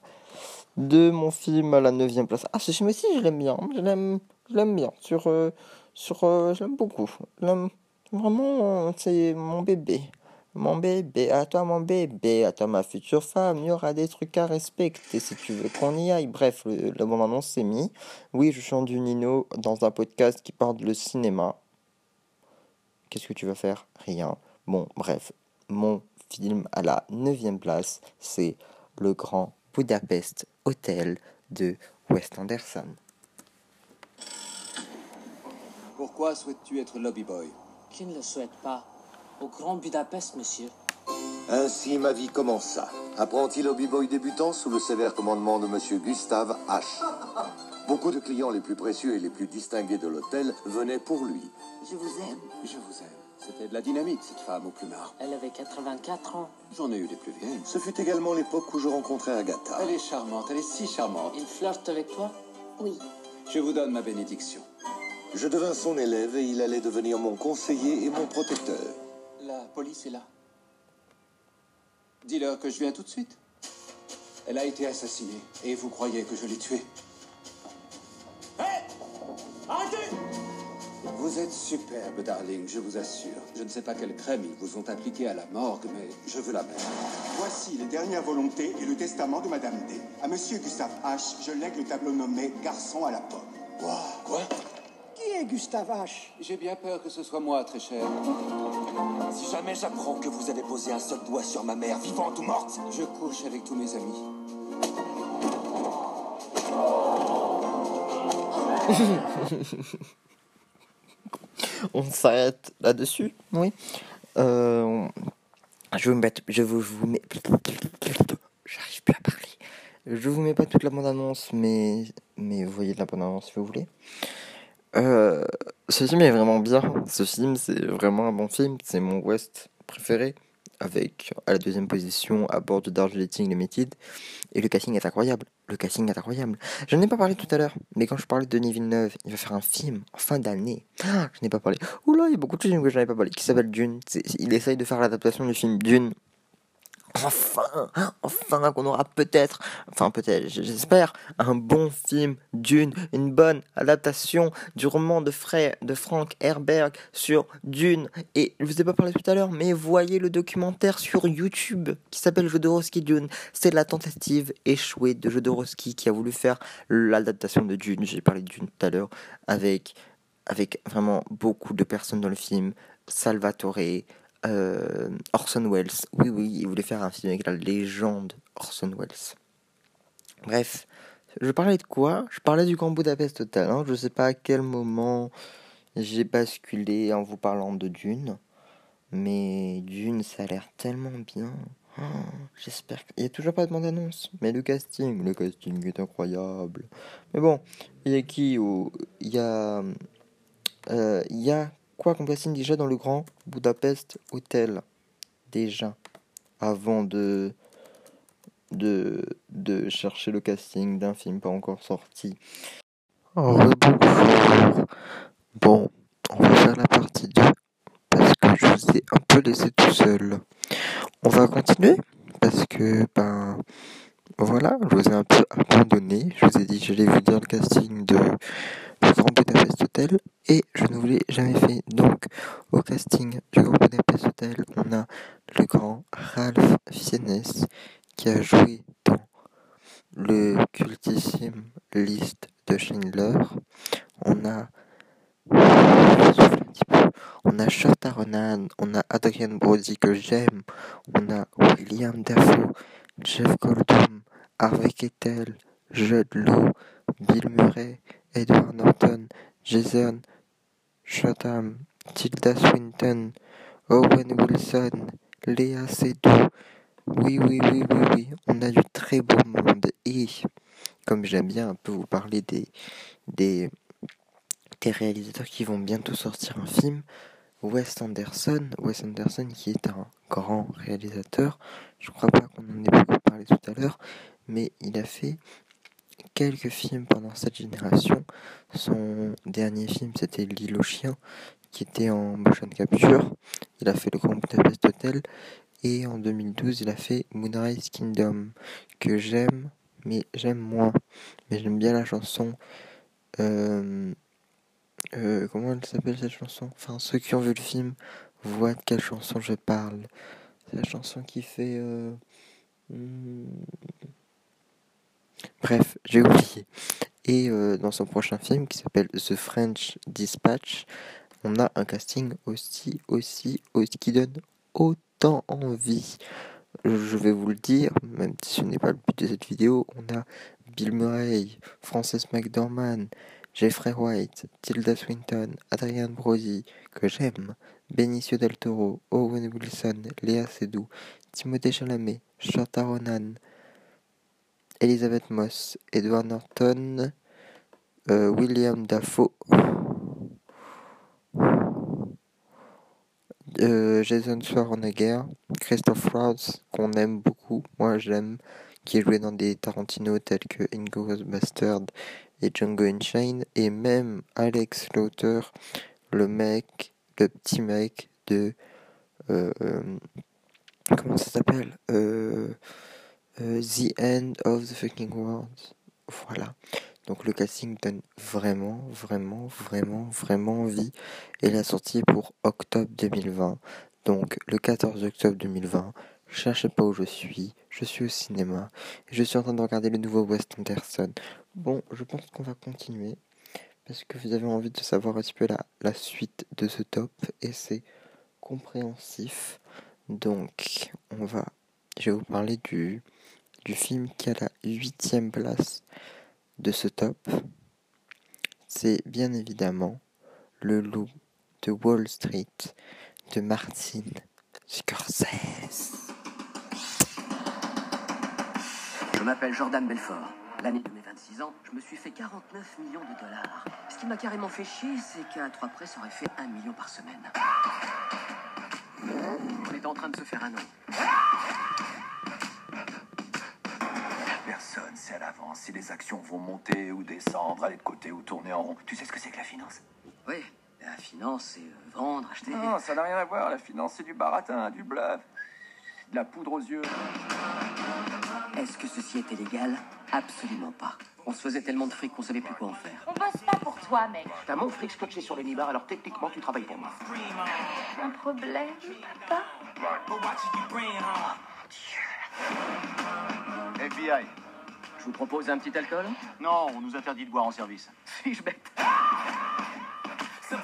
de mon film à la neuvième place. Ah, ce film aussi, je l'aime bien. Je l'aime, je l'aime bien. Sur, euh, sur, euh, beaucoup. Vraiment. euh, C'est mon bébé. Mon bébé, à toi mon bébé, à toi ma future femme, il y aura des trucs à respecter si tu veux qu'on y aille. Bref, le, le moment annonce s'est mis. Oui, je chante du Nino dans un podcast qui parle de cinéma. Qu'est-ce que tu vas faire? Rien. Bon, bref, mon film à la neuvième place, c'est Le Grand Budapest Hotel de Wes Anderson. Pourquoi souhaites-tu être lobby boy? Qui ne le souhaite pas Au Grand Budapest, monsieur. Ainsi ma vie commença. Apprenti lobby-boy débutant sous le sévère commandement de Monsieur Gustave H. Beaucoup de clients les plus précieux et les plus distingués de l'hôtel venaient pour lui. Je vous aime. Je vous aime. C'était de la dynamite, cette femme au plumard. Elle avait 84 ans. J'en ai eu des plus vieilles. Ce fut également l'époque où je rencontrai Agatha. Elle est charmante, elle est si charmante. Il flirte avec toi? Oui. Je vous donne ma bénédiction. Je devins son élève et il allait devenir mon conseiller et mon protecteur. La police est là. Dis-leur que je viens tout de suite. Elle a été assassinée et vous croyez que je l'ai tuée. Vous êtes superbe, darling, je vous assure. Je ne sais pas quelle crème ils vous ont appliqué à la morgue, mais je veux la même. Voici les dernières volontés et le testament de Madame D. À Monsieur Gustave H, je lègue le tableau nommé Garçon à la pomme. Quoi? Qui est Gustave H? J'ai bien peur que ce soit moi, très cher. Si jamais j'apprends que vous avez posé un seul doigt sur ma mère, vivante ou morte, Je couche avec tous mes amis. On s'arrête là-dessus, oui. Euh, je vous mets, je vous, je vous mets, j'arrive plus à parler. Je vous mets pas toute la bande-annonce, mais, mais vous voyez la bande-annonce si vous voulez. Euh, ce film est vraiment bien. Ce film, c'est vraiment un bon film. C'est mon West préféré. Avec à la deuxième position à bord de Darjeeling Limited. Et le casting est incroyable. Le casting est incroyable. Je n'en ai pas parlé tout à l'heure, mais quand je parlais de Denis Villeneuve, il va faire un film en fin d'année. Ah, je n'ai pas parlé. Oula, il y a beaucoup de films que je n'avais pas parlé. Qui s'appelle Dune. Il essaye de faire l'adaptation du film Dune enfin, enfin qu'on aura peut-être, enfin peut-être, j'espère, un bon film Dune, une bonne adaptation du roman de, frère, de Frank Herberg sur Dune. Et je vous ai pas parlé tout à l'heure, mais voyez le documentaire sur YouTube qui s'appelle Jodorowsky Dune. C'est la tentative échouée de Jodorowsky qui a voulu faire l'adaptation de Dune. J'ai parlé de Dune tout à l'heure avec, avec vraiment beaucoup de personnes dans le film. Salvatore, euh, Orson Welles. Oui, oui, il voulait faire un film avec la légende Orson Welles. Bref, je parlais de quoi? Je parlais du Grand Budapest Hotel. Hein. Je sais pas à quel moment j'ai basculé en vous parlant de Dune. Mais Dune, ça a l'air tellement bien. Oh, j'espère qu'il n'y a toujours pas de bande-annonce. Mais le casting, le casting est incroyable. Mais bon, il y a qui Il y a. Euh, il y a quoi qu'on signe déjà dans le grand Budapest Hotel Déjà, avant de, de, de chercher le casting d'un film pas encore sorti? Rebonjour. Bon, on va faire la partie 2 parce que je vous ai un peu laissé tout seul. On va continuer parce que, ben, voilà, je vous ai un peu abandonné. Je vous ai dit que j'allais vous dire le casting de du Grand Budapest Hotel et je ne vous l'ai jamais fait. Donc, au casting du Grand Budapest Hotel, on a le grand Ralph Fiennes qui a joué dans le cultissime liste de Schindler. On a on a Ronan, on a Adrian Brody que j'aime, on a William Dafoe, Jeff Goldblum, Harvey Kettel, Judd Law, Bill Murray, Edward Norton, Jason Chatham, Tilda Swinton, Owen Wilson, Léa Seydoux. Oui, oui, oui, oui, oui, on a du très beau monde. Et comme j'aime bien un peu vous parler des, des réalisateurs qui vont bientôt sortir un film, Wes Anderson, Wes Anderson qui est un grand réalisateur, je crois pas qu'on en ait beaucoup parlé tout à l'heure, mais il a fait quelques films pendant cette génération. Son dernier film, c'était L'île aux chiens, qui était en motion capture. Il a fait le Grand Budapest Hotel. Et en 2012, il a fait Moonrise Kingdom, que j'aime, mais j'aime moins. Mais j'aime bien la chanson. Euh, euh, comment elle s'appelle cette chanson? Enfin, ceux qui ont vu le film voient de quelle chanson je parle. C'est la chanson qui fait. Euh, hmm, Bref, j'ai oublié. Et euh, dans son prochain film qui s'appelle The French Dispatch, on a un casting aussi, aussi, aussi qui donne autant envie. Je vais vous le dire, même si ce n'est pas le but de cette vidéo, on a Bill Murray, Frances McDormand, Jeffrey White, Tilda Swinton, Adrian Brody, que j'aime, Benicio del Toro, Owen Wilson, Léa Seydoux, Timothée Chalamet, Shota Ronan, Elizabeth Moss, Edward Norton, euh, William Dafoe, euh, Jason Schwarzenegger, Christophe Waltz, qu'on aime beaucoup, moi j'aime, qui est joué dans des Tarantino tels que Inglourious Bastard et Django Unchained, et même Alex Lauter, le mec, le petit mec de... Euh, comment ça s'appelle euh, the End of the Fucking World. Voilà. Donc le casting donne vraiment, vraiment, vraiment, vraiment envie. Et la sortie est pour octobre 2020. Donc le 14 octobre 2020. Cherchez pas où je suis. Je suis au cinéma. Et je suis en train de regarder le nouveau West Anderson. Bon, je pense qu'on va continuer. Parce que vous avez envie de savoir un petit peu la, la suite de ce top. Et c'est compréhensif. Donc, on va. Je vais vous parler du du film qui a la huitième place de ce top, c'est bien évidemment Le Loup de Wall Street de Martin Scorsese. Je m'appelle Jordan Belfort. L'année de mes 26 ans, je me suis fait 49 millions de dollars. Ce qui m'a carrément fait chier, c'est qu'à trois près, ça aurait fait un million par semaine. On est en train de se faire un nom. Personne sait à l'avance si les actions vont monter ou descendre, aller de côté ou tourner en rond. Tu sais ce que c'est que la finance? Oui, la finance, c'est vendre, acheter. Non, ça n'a rien à voir. La finance, c'est du baratin, du bluff, de la poudre aux yeux. Est-ce que ceci était légal? Absolument pas. On se faisait tellement de fric qu'on savait plus quoi en faire. On bosse pas pour toi, mec. T'as mon fric scotché sur le nibar, alors techniquement, tu travailles pour moi. Un problème, papa? FBI. Je vous propose un petit alcool? Non, on nous interdit de boire en service. Suis-je bête So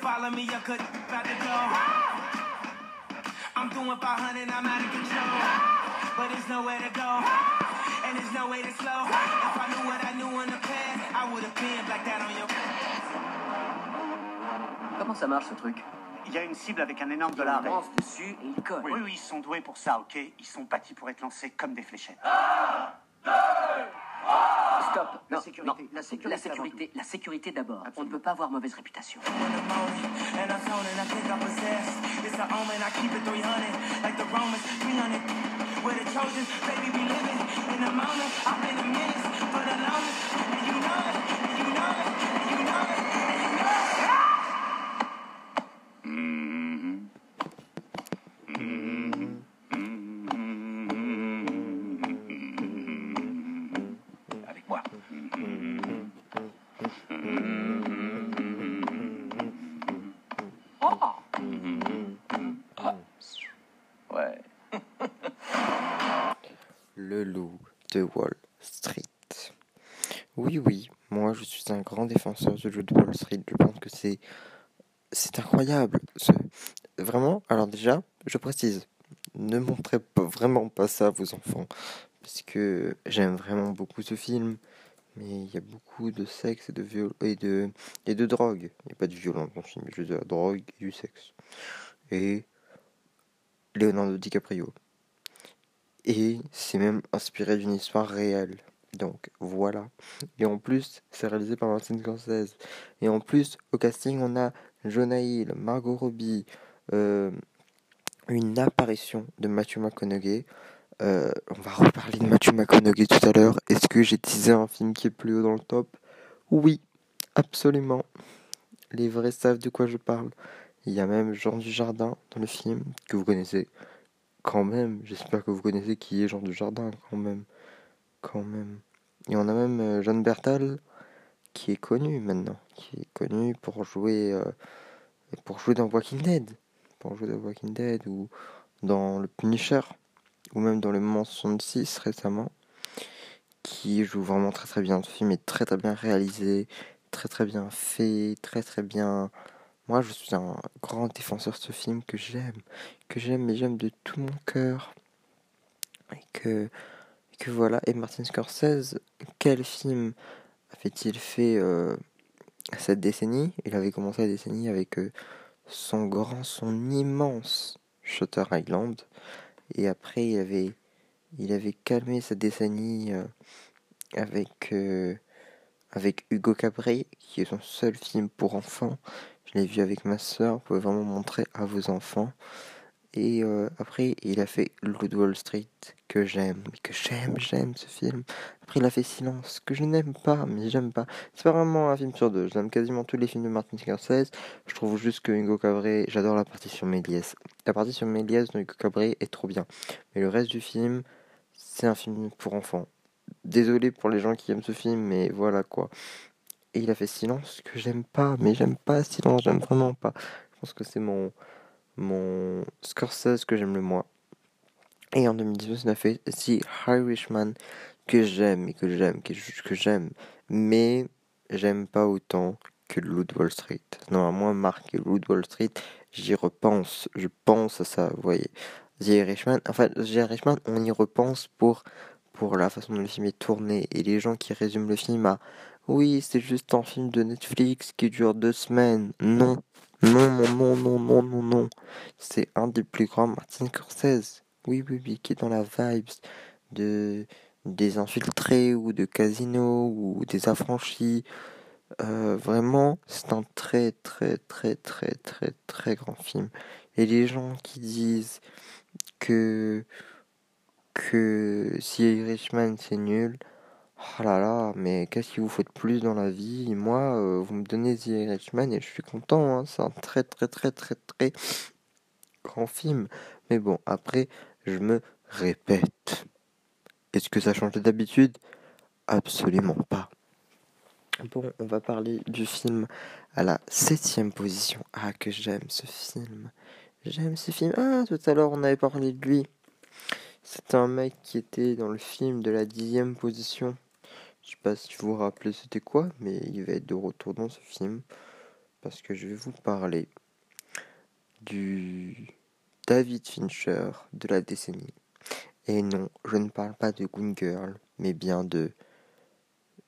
I'm doing 500, I'm out of control. But there's nowhere to go. And there's no way to slow. If I knew what I knew in the past, I would have been like that on your. Comment ça marche ce truc? Il y a une cible avec un énorme Il dollar. lance dessus et il colle. Oui, oui, ils sont doués pour ça, ok? Ils sont bâtis pour être lancés comme des fléchettes. Stop. La Non, sécurité, non. la sécurité La sécurité, la sécurité d'abord. On ne peut pas avoir mauvaise réputation. De Wall Street. Oui, oui, moi je suis un grand défenseur du loup de Wall Street. Je pense que c'est c'est incroyable. Vraiment, alors déjà, je précise, ne montrez vraiment pas ça à vos enfants. Parce que j'aime vraiment beaucoup ce film. Mais il y a beaucoup de sexe et de viol et de et de drogue. Il n'y a pas de violence dans le film, juste de la drogue et du sexe. Et Leonardo DiCaprio. Et c'est même inspiré d'une histoire réelle. Donc voilà. Et en plus, c'est réalisé par Martin Scorsese. Et en plus, au casting, on a Jonah Hill, Margot Robbie, euh, une apparition de Matthew McConaughey. Euh, on va reparler de Matthew McConaughey tout à l'heure. Est-ce que j'ai teasé un film qui est plus haut dans le top? Oui, absolument. Les vrais savent de quoi je parle. Il y a même Jean Dujardin dans le film, que vous connaissez quand même. J'espère que vous connaissez qui est Jean Dujardin, quand même. Quand même. Et on a même euh, Jeanne Bertal, qui est connu maintenant. Qui est connu pour jouer, euh, pour jouer dans Walking Dead. Pour jouer dans Walking Dead ou dans Le Punisher. Ou même dans Le Moment 66 récemment. Qui joue vraiment très très bien. Ce film est très très bien réalisé. Très très bien fait. Très très bien. Moi, je suis un grand défenseur de ce film que j'aime, que j'aime, mais j'aime de tout mon cœur. Et que, voilà. Et Martin Scorsese, quel film avait-il fait euh, cette décennie? Il avait commencé la décennie avec euh, son grand, son immense Shutter Island. Et après, il avait, il avait calmé cette décennie euh, avec, avec Hugo Cabret, qui est son seul film pour enfants. Je l'ai vu avec ma soeur, vous pouvez vraiment montrer à vos enfants. Et euh, après, il a fait Loup Wall Street, que j'aime, que j'aime, j'aime ce film. Après, il a fait Silence, que je n'aime pas, mais j'aime pas. C'est pas vraiment un film sur deux. J'aime quasiment tous les films de Martin Scorsese. Je trouve juste que Hugo Cabret, j'adore la partie sur Méliès. La partie sur Méliès de Hugo Cabret est trop bien. Mais le reste du film, c'est un film pour enfants. Désolé pour les gens qui aiment ce film, mais voilà quoi. Et il a fait Silence, que j'aime pas, mais j'aime pas Silence, j'aime vraiment pas. Je pense que c'est mon, mon Scorsese que j'aime le moins. Et en 2019, il a fait The Irishman, que j'aime et que j'aime, que j'aime, mais j'aime pas autant que Loup de Wall Street. Non, moi, Marc, le Loup de Wall Street, j'y repense, je pense à ça, vous voyez. The Irishman, enfin, The Irishman, on y repense pour, pour la façon dont le film est tourné, et les gens qui résument le film à oui, c'est juste un film de Netflix qui dure deux semaines. Non, non, non, non, non, non, non, non. C'est un des plus grands Martin Scorsese. Oui, oui, oui, qui est dans la vibes de, des infiltrés ou de casinos ou des affranchis. Euh, vraiment, c'est un très très très très très très grand film. Et les gens qui disent que que si Irishman c'est nul, oh là là, mais qu'est-ce qu'il vous faut de plus dans la vie? Moi, euh, vous me donnez The Irishman et je suis content. Hein. C'est un très très très très très grand film. Mais bon, après, je me répète. Est-ce que ça change d'habitude? Absolument pas. Bon, on va parler du film à la septième position. Ah, que j'aime ce film. J'aime ce film. Ah, tout à l'heure, on avait parlé de lui. C'est un mec qui était dans le film de la dixième position. Je sais pas si vous vous rappelez c'était quoi, mais il va être de retour dans ce film. Parce que je vais vous parler du David Fincher de la décennie. Et non, je ne parle pas de Goon Girl, mais bien de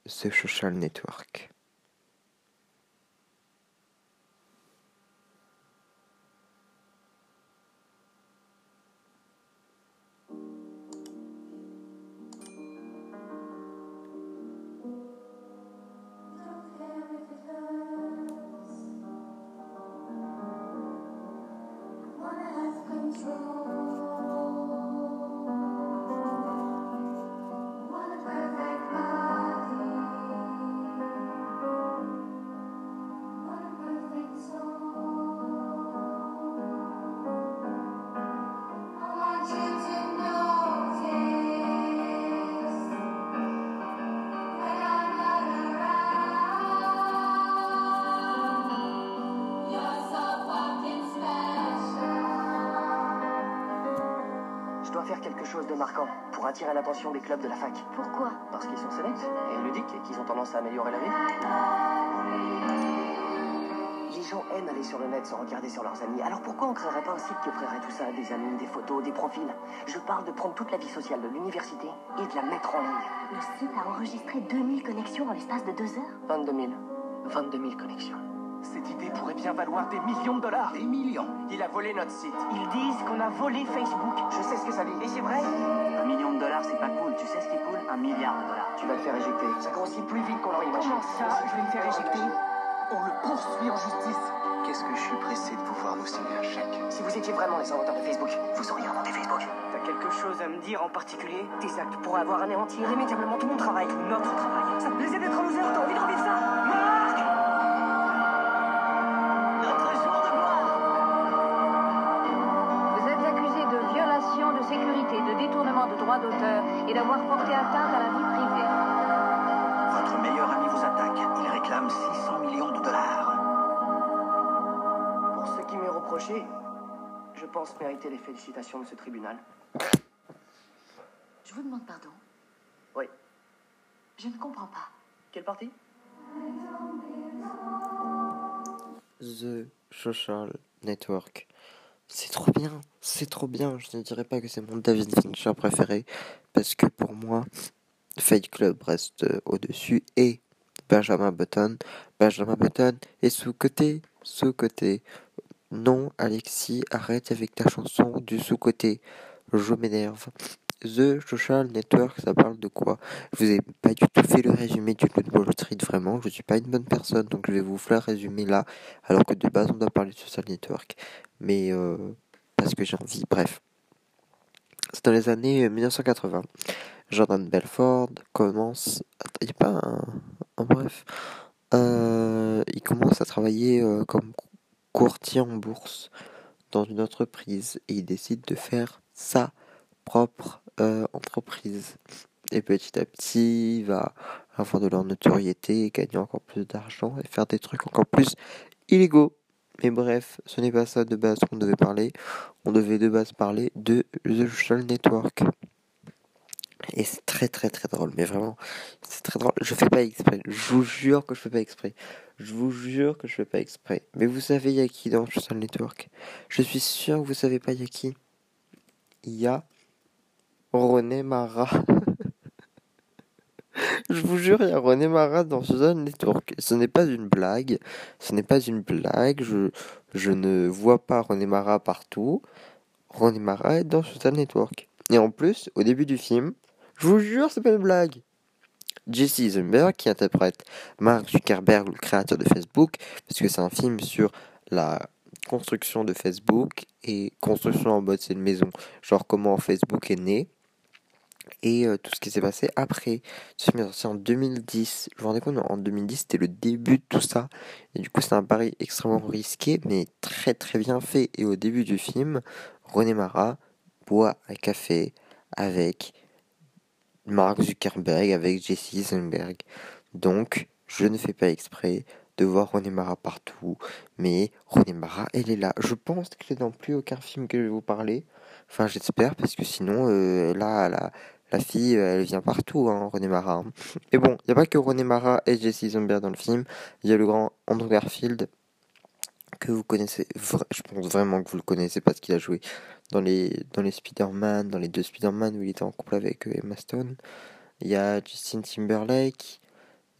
The Social Network. Attirer l'attention des clubs de la fac. Pourquoi Parce qu'ils sont célèbres et ludiques et qu'ils ont tendance à améliorer la vie. Les gens aiment aller sur le net sans regarder sur leurs amis. Alors pourquoi on créerait pas un site qui offrirait tout ça Des amis, des photos, des profils? Je parle de prendre toute la vie sociale de l'université et de la mettre en ligne. Le site a enregistré 2000 connexions en l'espace de deux heures? 22 000. 22 000 connexions. Cette idée pourrait bien valoir des millions de dollars. Des millions Il a volé notre site. Ils disent qu'on a volé Facebook. Je sais ce que ça dit. Et c'est vrai Un million de dollars, c'est pas cool. Tu sais ce qui est cool? Un milliard de dollars. Tu vas le faire éjecter. Ça grossit plus vite qu'on l'aurait imaginé. Comment ça? Je vais le faire éjecter On le poursuit en justice. Qu'est-ce que je suis pressé de vous voir nous signer un chèque? Si vous étiez vraiment les inventeurs de Facebook, vous auriez inventé Facebook. T'as quelque chose à me dire en particulier? Tes actes pourraient avoir anéanti irrémédiablement tout mon travail, tout notre travail. Ça te plaisait d'être un loser T'as envie de revivre ça? De mériter les félicitations de ce tribunal. Je vous demande pardon. Oui. Je ne comprends pas. Quelle partie? The Social Network. C'est trop bien, c'est trop bien. Je ne dirais pas que c'est mon David Fincher préféré, parce que pour moi, Fight Club reste au-dessus et Benjamin Button. Benjamin Button est sous-côté, sous-côté. Non, Alexis, arrête avec ta chanson du sous-côté. Je m'énerve. The Social Network, ça parle de quoi? Je vous ai pas du tout fait le résumé du Wall Street, vraiment. Je suis pas une bonne personne, donc je vais vous faire résumer là, alors que de base on doit parler de Social Network. Mais euh, parce que j'ai envie, bref. C'est dans les années 1980. Euh, Jordan Belford commence. Il pas un. bref. Euh, il commence à travailler comme courtier en bourse dans une entreprise et il décide de faire sa propre euh, entreprise. Et petit à petit, il va avoir de leur notoriété, gagner encore plus d'argent et faire des trucs encore plus illégaux. Mais bref, ce n'est pas ça de base qu'on devait parler. On devait de base parler de The Social Network. Et c'est très très très drôle, mais vraiment, c'est très drôle. Je fais pas exprès. Je vous jure que je fais pas exprès. Je vous jure que je fais pas exprès. Mais vous savez, il y a qui dans Social Network? Je suis sûr que vous savez pas, il y a qui? Il y a René Marat. Je vous jure, il y a René Marat dans Social Network. Ce n'est pas une blague. Ce n'est pas une blague. Je, je ne vois pas René Marat partout. René Marat est dans Social Network. Et en plus, au début du film, Je vous jure, c'est pas une blague. Jesse Eisenberg qui interprète Mark Zuckerberg, le créateur de Facebook, parce que c'est un film sur la construction de Facebook et construction en mode c'est une maison, genre comment Facebook est né et euh, tout ce qui s'est passé après. Ce film est sorti en 2010. Je vous rendez compte, en 2010 c'était le début de tout ça et du coup c'est un pari extrêmement risqué mais très très bien fait. Et au début du film, René Mara boit un café avec Mark Zuckerberg, avec Jesse Eisenberg. Donc je ne fais pas exprès de voir René Mara partout, mais René Mara, elle est là. Je pense qu'elle est dans plus aucun film que je vais vous parler. Enfin, j'espère, parce que sinon, euh, là, la, fille, elle vient partout, hein, René Mara. Hein. Bon, il n'y a pas que René Mara et Jesse Eisenberg dans le film. Il y a le grand Andrew Garfield, que vous connaissez, je pense vraiment que vous le connaissez parce qu'il a joué dans les, dans les Spider-Man, dans les deux Spider-Man où il était en couple avec euh, Emma Stone. Il y a Justin Timberlake,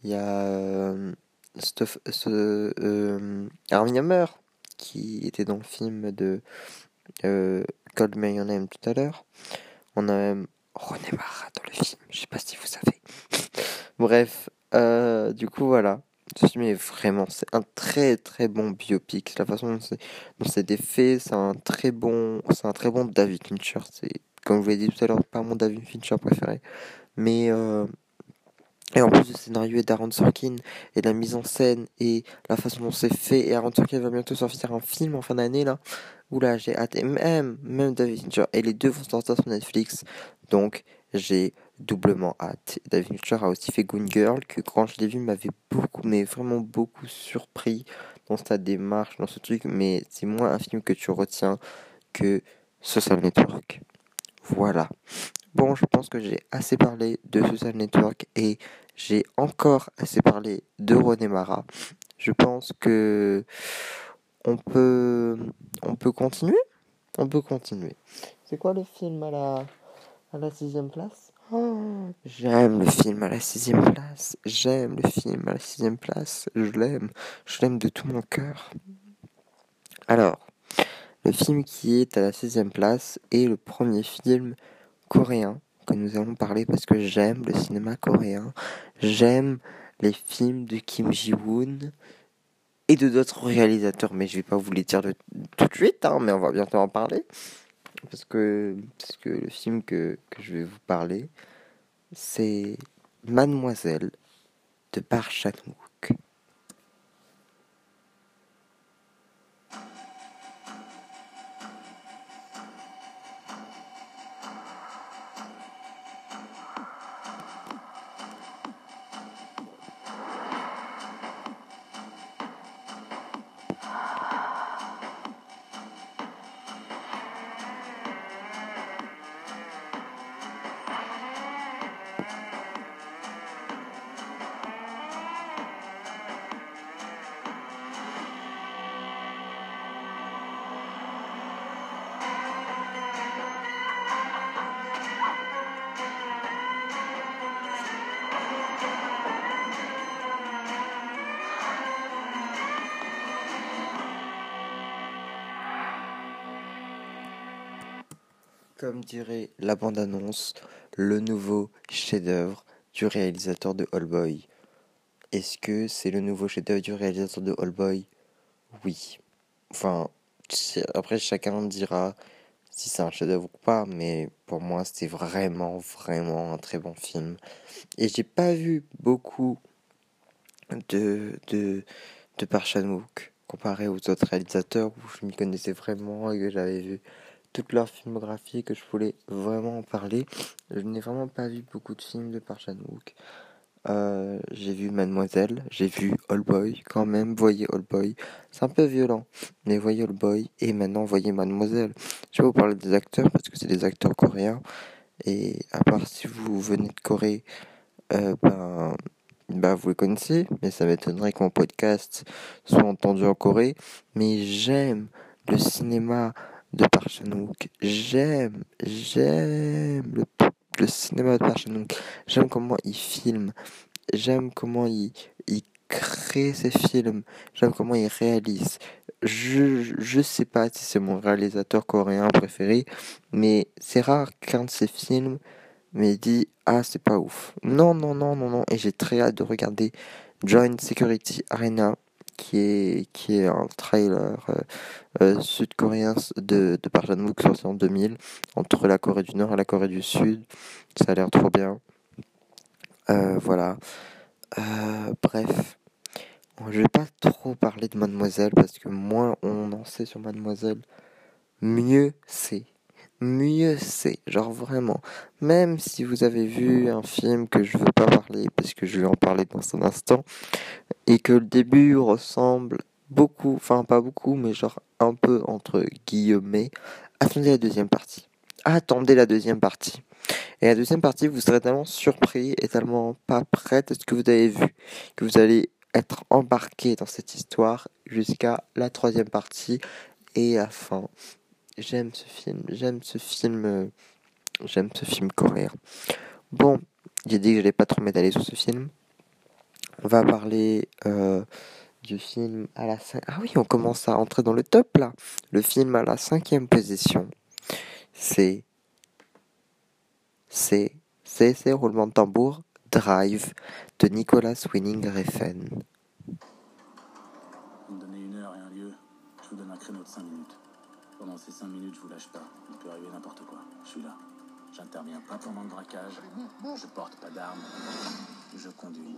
il y a euh, Stuff, ce, euh, Armie Hammer qui était dans le film de euh, Cold Name tout à l'heure. On a même René Mara dans le film, je sais pas si vous savez. Bref, euh, du coup voilà. Ce film est vraiment, c'est un très très bon biopic. La façon dont c'est défait, c'est un très bon, c'est un très bon David Fincher. C'est, comme je vous l'ai dit tout à l'heure, pas mon David Fincher préféré, mais euh, et en plus le scénario est d'Aaron Sorkin et la mise en scène et la façon dont c'est fait. Et Aaron Sorkin va bientôt sortir un film en fin d'année là. Oula, j'ai hâte. Et même, même David Fincher. Et les deux vont sortir sur Netflix. Donc j'ai doublement hâte. David Fincher a aussi fait Goon Girl que quand je l'ai vu m'avait beaucoup, mais vraiment beaucoup surpris dans sa démarche, dans ce truc. Mais c'est moins un film que tu retiens que Social Network. Voilà. Bon, je pense que j'ai assez parlé de Social Network et j'ai encore assez parlé de René Mara. Je pense que on peut, on peut continuer? On peut continuer. C'est quoi le film à la, à la sixième place? Oh, J'aime le film à la sixième place. J'aime le film à la sixième place. Je l'aime. Je l'aime de tout mon cœur. Alors, le film qui est à la sixième place est le premier film coréen que nous allons parler parce que j'aime le cinéma coréen, j'aime les films de Kim Ji-woon et de d'autres réalisateurs, mais je vais pas vous les dire tout de suite, hein, mais on va bientôt en parler. Parce que, parce que le film que, je vais vous parler, c'est Mademoiselle de Park Comme dirait la bande-annonce, le nouveau chef-d'œuvre du réalisateur de All Boy. Est-ce que c'est le nouveau chef-d'œuvre du réalisateur de All Boy Oui. Enfin, après chacun dira si c'est un chef-d'œuvre ou pas, mais pour moi c'était vraiment vraiment un très bon film. Et j'ai pas vu beaucoup de de de Par comparé aux autres réalisateurs où je m'y connaissais vraiment et que j'avais vu toute leur filmographie que je voulais vraiment en parler. Je n'ai vraiment pas vu beaucoup de films de Park Chan-wook. Euh, j'ai vu Mademoiselle, j'ai vu All Boy quand même, voyez All Boy. C'est un peu violent, mais voyez All Boy et maintenant voyez Mademoiselle. Je vais vous parler des acteurs parce que c'est des acteurs coréens. Et à part si vous venez de Corée, euh, ben, ben, vous les connaissez, mais ça m'étonnerait que mon podcast soit entendu en Corée. Mais j'aime le cinéma de Park J'aime, j'aime le, le, cinéma de Park J'aime comment il filme. J'aime comment il, il crée ses films. J'aime comment il réalise. Je, je sais pas si c'est mon réalisateur coréen préféré, mais c'est rare qu'un de ses films il dit ah c'est pas ouf. Non non non non non et j'ai très hâte de regarder Joint Security Arena qui est qui est un trailer euh, euh, sud-coréen de de Park Chan-wook sorti en 2000 entre la Corée du Nord et la Corée du Sud. Ça a l'air trop bien. Euh, voilà. bref. Je vais pas trop parler de Mademoiselle parce que moins on en sait sur Mademoiselle, mieux c'est mieux c'est. Genre vraiment. Même si vous avez vu un film que je veux pas parler parce que je vais en parler dans un instant et que le début ressemble beaucoup, enfin pas beaucoup, mais genre un peu entre guillemets, attendez la deuxième partie. Attendez la deuxième partie. Et la deuxième partie, vous serez tellement surpris et tellement pas prêt à ce que vous avez vu que vous allez être embarqué dans cette histoire jusqu'à la troisième partie et à la fin J'aime ce film, j'aime ce film, euh, j'aime ce film coréen. Bon, j'ai dit que j'allais pas trop m'étaler sur ce film. On va parler euh, du film à la 5... Ah oui, on commence à entrer dans le top là. Le film à la cinquième position, c'est... C'est... C'est... Roulement de tambour, Drive, de Nicolas Winning Refn. Une heure et un lieu, je vous donne un créneau de 5 minutes. Pendant ces cinq minutes, je vous lâche pas. Il peut arriver n'importe quoi. Je suis là. J'interviens pas pendant le braquage. Je porte pas d'armes. Je conduis.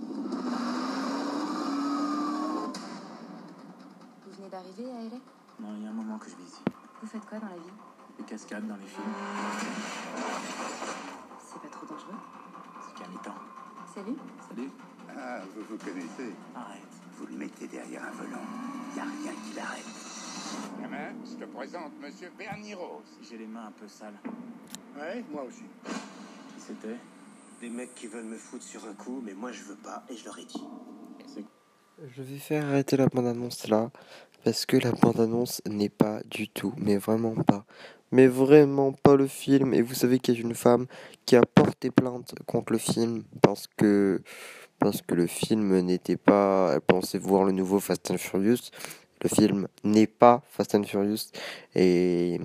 Vous venez d'arriver à LA Non, il y a un moment que je vis ici. Vous faites quoi dans la vie? Des cascades dans les films. C'est pas trop dangereux C'est qu'à mi-temps. Salut Salut. Ah, vous vous connaissez. Arrête. Vous le mettez derrière un volant. Y a rien qui l'arrête. Gamin, je te présente Monsieur Bernie Rose. J'ai les mains un peu sales. Ouais, moi aussi. Qui c'était? Des mecs qui veulent me foutre sur un coup, mais moi je veux pas, et je leur ai dit. Je vais faire arrêter la bande-annonce là, parce que la bande-annonce n'est pas du tout, mais vraiment pas, mais vraiment pas le film. Et vous savez qu'il y a une femme qui a porté plainte contre le film parce que parce que le film n'était pas, elle pensait voir le nouveau Fast and Furious le film n'est pas Fast and Furious et,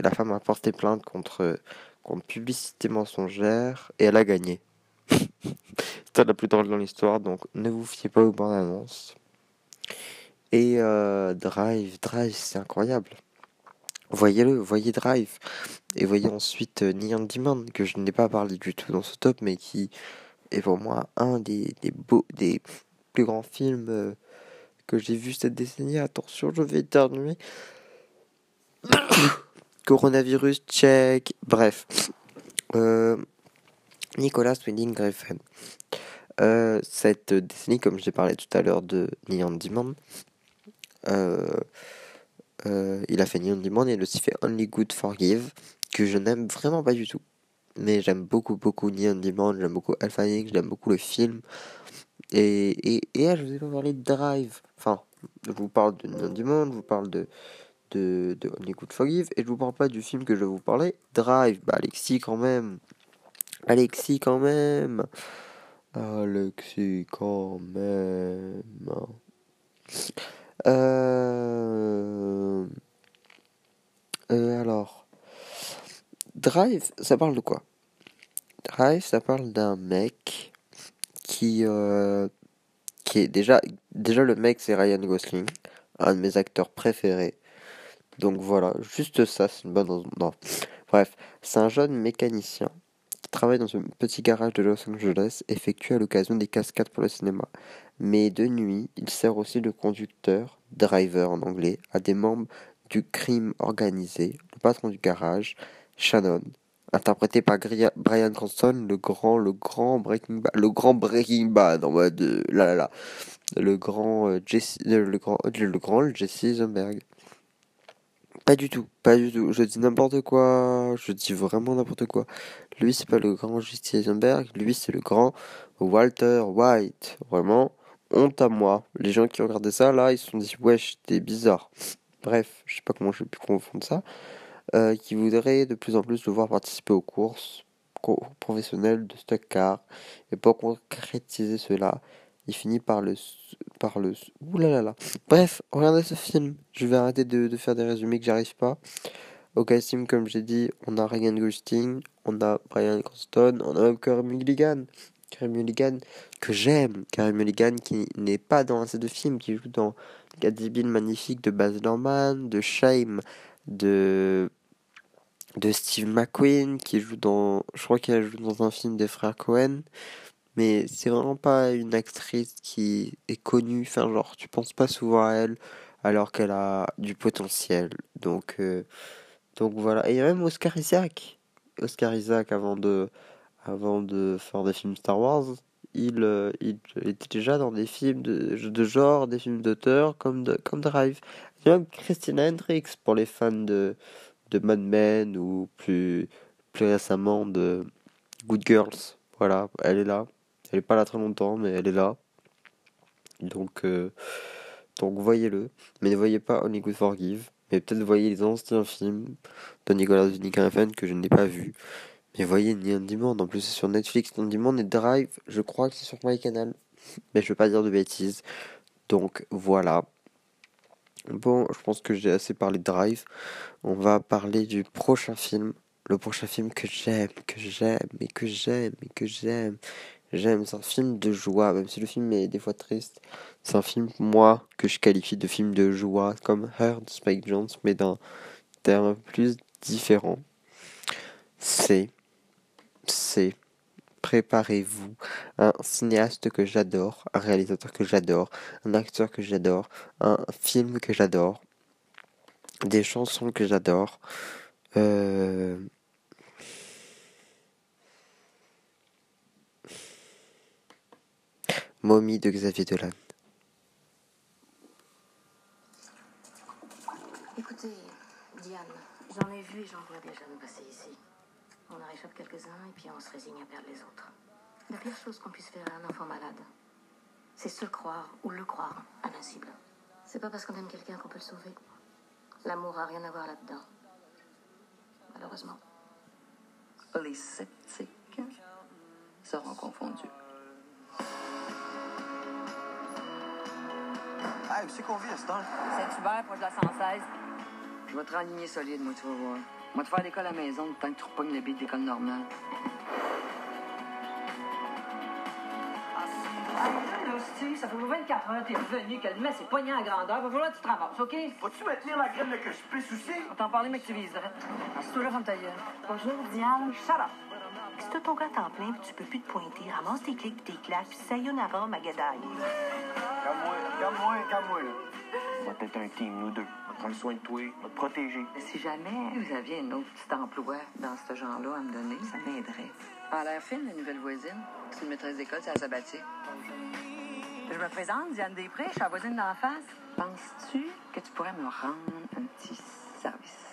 la femme a porté plainte contre, contre publicité mensongère et elle a gagné. C'est la plus drôle dans l'histoire, donc ne vous fiez pas aux bandes annonces. Et euh, Drive, Drive, c'est incroyable. Voyez-le, voyez Drive. Et voyez ensuite euh, Neon Demon, que je n'ai pas parlé du tout dans ce top, mais qui est pour moi un des, des, beaux, des plus grands films euh, que j'ai vu cette décennie. Attention, je vais éternuer. Coronavirus, check. Bref. Euh, Nicolas Winding Griffin. Euh, cette décennie, comme j'ai parlé tout à l'heure de Neon Demon, euh, il a fait Neon Demon et aussi fait Only Good Forgive, que je n'aime vraiment pas du tout. Mais j'aime beaucoup, beaucoup Neon Demon, j'aime beaucoup Alpha j'aime beaucoup le film. Et, et, et je vous ai pas parlé de Drive. Enfin, je vous parle de Neon Demon, je vous parle de, de, de Only Good Forgive, et je vous parle pas du film que je vais vous parler, Drive. Bah, Alexis, quand même. Alexis, quand même. Alexis, quand même. Euh... Euh, alors. Drive, ça parle de quoi? Drive, ça parle d'un mec qui, euh, qui est déjà, déjà le mec c'est Ryan Gosling, un de mes acteurs préférés. Donc voilà, juste ça, c'est une bonne Non. Bref, c'est un jeune mécanicien qui travaille dans un petit garage de Los Angeles, effectué à l'occasion des cascades pour le cinéma. Mais de nuit, il sert aussi de conducteur, driver en anglais, à des membres du crime organisé, le patron du garage, Shannon, interprété par Brian Cranston, le grand, le grand Breaking Bad, le grand Breaking Bad en mode euh, là là là, le grand euh, Jesse, euh, le grand, le grand Jesse Eisenberg. Pas du tout, pas du tout. Je dis n'importe quoi. Je dis vraiment n'importe quoi. Lui, c'est pas le grand Jesse Eisenberg. Lui, c'est le grand Walter White. Vraiment, honte à moi. Les gens qui regardaient ça, là, ils se sont dit, wesh, t'es bizarre. Bref, je sais pas comment j'ai pu confondre ça. Euh, qui voudrait de plus en plus le voir participer aux courses professionnelles de stock car. Et pour concrétiser cela, il finit par le par le ouh là là là. Bref, regardez ce film. Je vais arrêter de, faire des résumés que j'arrive pas. Au casting, comme j'ai dit, on a Ryan Gosling, on a Brian Cranston, on a même Carey Mulligan. Carey Mulligan que j'aime. Carey Mulligan qui n'est pas dans assez de films, qui joue dans Gatsby Magnifique de Baz Luhrmann, de Shame, de de Steve McQueen qui joue dans je crois qu'elle joue dans un film des frères Cohen mais c'est vraiment pas une actrice qui est connue. Enfin genre tu penses pas souvent à elle alors qu'elle a du potentiel. Donc euh, donc voilà. Et même Oscar Isaac. Oscar Isaac avant de avant de faire des films Star Wars il, euh, il était déjà dans des films de, de genre des films d'auteur comme comme Drive Christina Hendricks pour les fans de de Mad Men ou plus, plus récemment de Good Girls. Voilà, elle est là. Elle est pas là très longtemps, mais elle est là. Donc, euh, donc voyez-le. Mais ne voyez pas Only Good Forgive. Mais peut-être voyez les anciens films de Nicolas Winding que je n'ai pas vu. Mais voyez Ni un En plus, c'est sur Netflix. Ni un et Drive, je crois que c'est sur MyCanal. Mais je vais pas dire de bêtises. Donc voilà. Bon, je pense que j'ai assez parlé de Drive. On va parler du prochain film. Le prochain film que j'aime, que j'aime, et que j'aime, et que j'aime. J'aime, c'est un film de joie, même si le film est des fois triste. C'est un film, moi, que je qualifie de film de joie, comme Her de Spike Jones, mais d'un terme plus différent. C'est, c'est préparez-vous. Un cinéaste que j'adore, un réalisateur que j'adore, un acteur que j'adore, un film que j'adore, des chansons que j'adore. Euh... Momie de Xavier Dolan. Écoutez, Diane, j'en ai vu et j'en vois des jeunes passer ici. On en réchappe quelques-uns et puis on se résigne à perdre les autres. La pire chose qu'on puisse faire à un enfant malade, c'est se croire ou le croire invincible. C'est pas parce qu'on aime quelqu'un qu'on peut le sauver. L'amour a rien à voir là-dedans. Malheureusement. Les sceptiques seront confondus. Hey, c'est qu'on vit à ce temps? Saint-Hubert, proche de la 116. Je vais te renligner solide, moi, tu vas voir. Moi, te faire l'école à la maison, le temps que tu repognes le bide d'école normale. Ça fait 24 heures que t'es revenu, que le mess est poigné à grandeur. Va falloir que tu te ramasses, OK? Vas-tu me tenir la graine de que je pisse aussi? On t'en parlait, mais que tu viserais. Assis-toi là, ferme ta gueule. Bonjour, Diane. Shut up. Si t'as ton gars temps plein puis tu peux plus te pointer, ramasse tes clics puis tes claques puis sayonara, magadaï. Calme-moi, calme-moi, calme-moi, là. On va être un team, nous deux. On va prendre soin de toi, on va te protéger. Si jamais vous aviez un autre petit emploi dans ce genre-là à me donner, ça m'aiderait. En l'air fine, la nouvelle voisine. C'est une maîtresse d'école, c'est à Sabatier. Je me présente, Diane Després, je suis la voisine d'en face. Penses-tu que tu pourrais me rendre un petit service?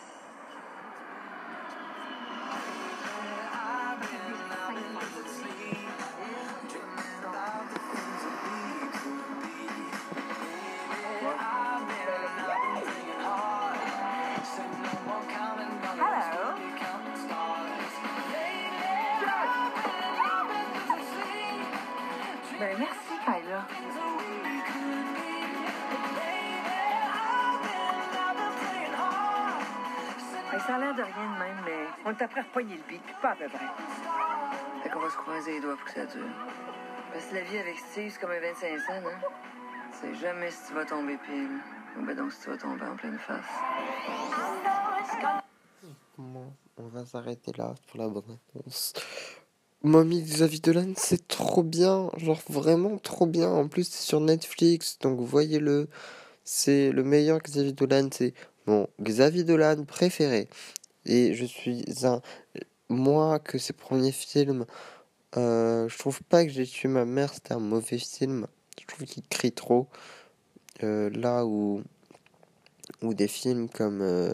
Hey, ça a l'air de rien de même, mais on est après repogner le beat, puis pas à peu près. Fait qu'on va se croiser les doigts pour que ça dure. Parce que la vie avec Steve, c'est comme un 25 cents, hein? C'est jamais si tu vas tomber pile. Ou ben donc si tu vas tomber en pleine face. Bon, on va s'arrêter là pour la bonne réponse. Mommy Xavier Dolan, c'est trop bien, genre vraiment trop bien. En plus, c'est sur Netflix, donc voyez-le. C'est le meilleur Xavier Dolan, c'est Xavier Dolan préféré. Et je suis un. Moi, que ses premiers films, euh, je trouve pas que J'ai tué ma mère, c'était un mauvais film. Je trouve qu'il crie trop. Euh, là où. Ou des films comme. euh,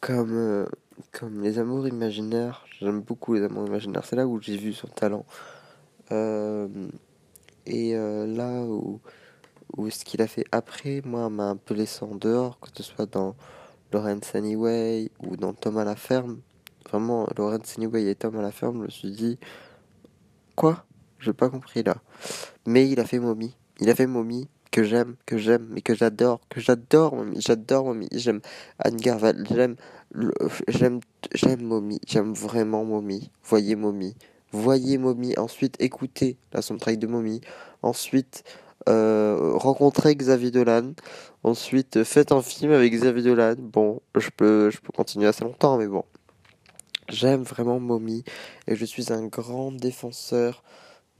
comme. comme Les Amours Imaginaires. J'aime beaucoup Les Amours Imaginaires. C'est là où j'ai vu son talent. Et là où, où ce qu'il a fait après, moi, m'a un peu laissé en dehors, que ce soit dans Lawrence Anyway ou dans Tom à la ferme. Vraiment, Lawrence Anyway et Tom à la ferme, je me suis dit, quoi? J'ai pas compris là. Mais il a fait Mommy. Il a fait Mommy, que j'aime, que j'aime, mais que j'adore, que j'adore, Mommy, j'adore Mommy, j'aime Anne Garval, j'aime, j'aime, j'aime Mommy, j'aime vraiment Mommy, voyez Mommy, voyez Mommy, ensuite écoutez la soundtrack de Mommy, ensuite euh, rencontrez Xavier Dolan, ensuite faites un film avec Xavier Dolan, bon, je peux, je peux continuer assez longtemps, mais bon, j'aime vraiment Mommy, et je suis un grand défenseur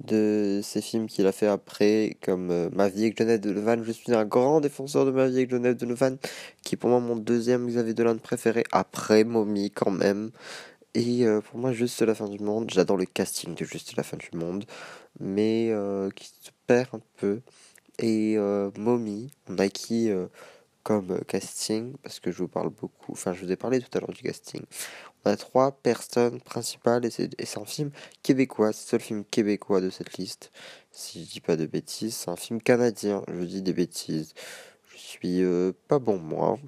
de ces films qu'il a fait après, comme euh, Ma vie avec de Levan. Je suis un grand défenseur de Ma vie avec de Levan, qui est pour moi mon deuxième Xavier Dolan préféré, après Mommy quand même. Et euh, pour moi, Juste la fin du monde, j'adore le casting de Juste la fin du monde, mais qui se un peu. Et Mommy, on a qui comme casting, parce que je vous parle beaucoup, enfin je vous ai parlé tout à l'heure du casting. On a trois personnes principales et c'est un film québécois, c'est le seul film québécois de cette liste. Si je dis pas de bêtises, c'est un film canadien, je dis des bêtises. Je suis euh, pas bon moi.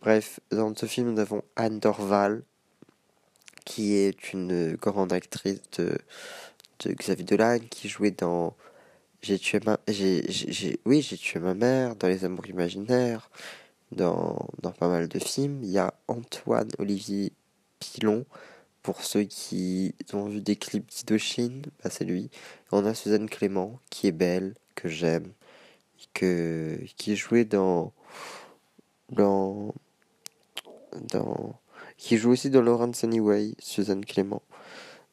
Bref, dans ce film nous avons Anne Dorval, qui est une grande actrice de, de Xavier Dolan, qui jouait dans J'ai tué ma j'ai oui, j'ai tué ma mère, dans Les Amours imaginaires, dans, dans pas mal de films. Il y a Antoine Olivier Pilon. Pour ceux qui ont vu des clips d'Idochine, bah c'est lui. On a Suzanne Clément, qui est belle, que j'aime, que, qui jouait dans, dans, dans, qui joue aussi dans Lawrence Anyway, Suzanne Clément.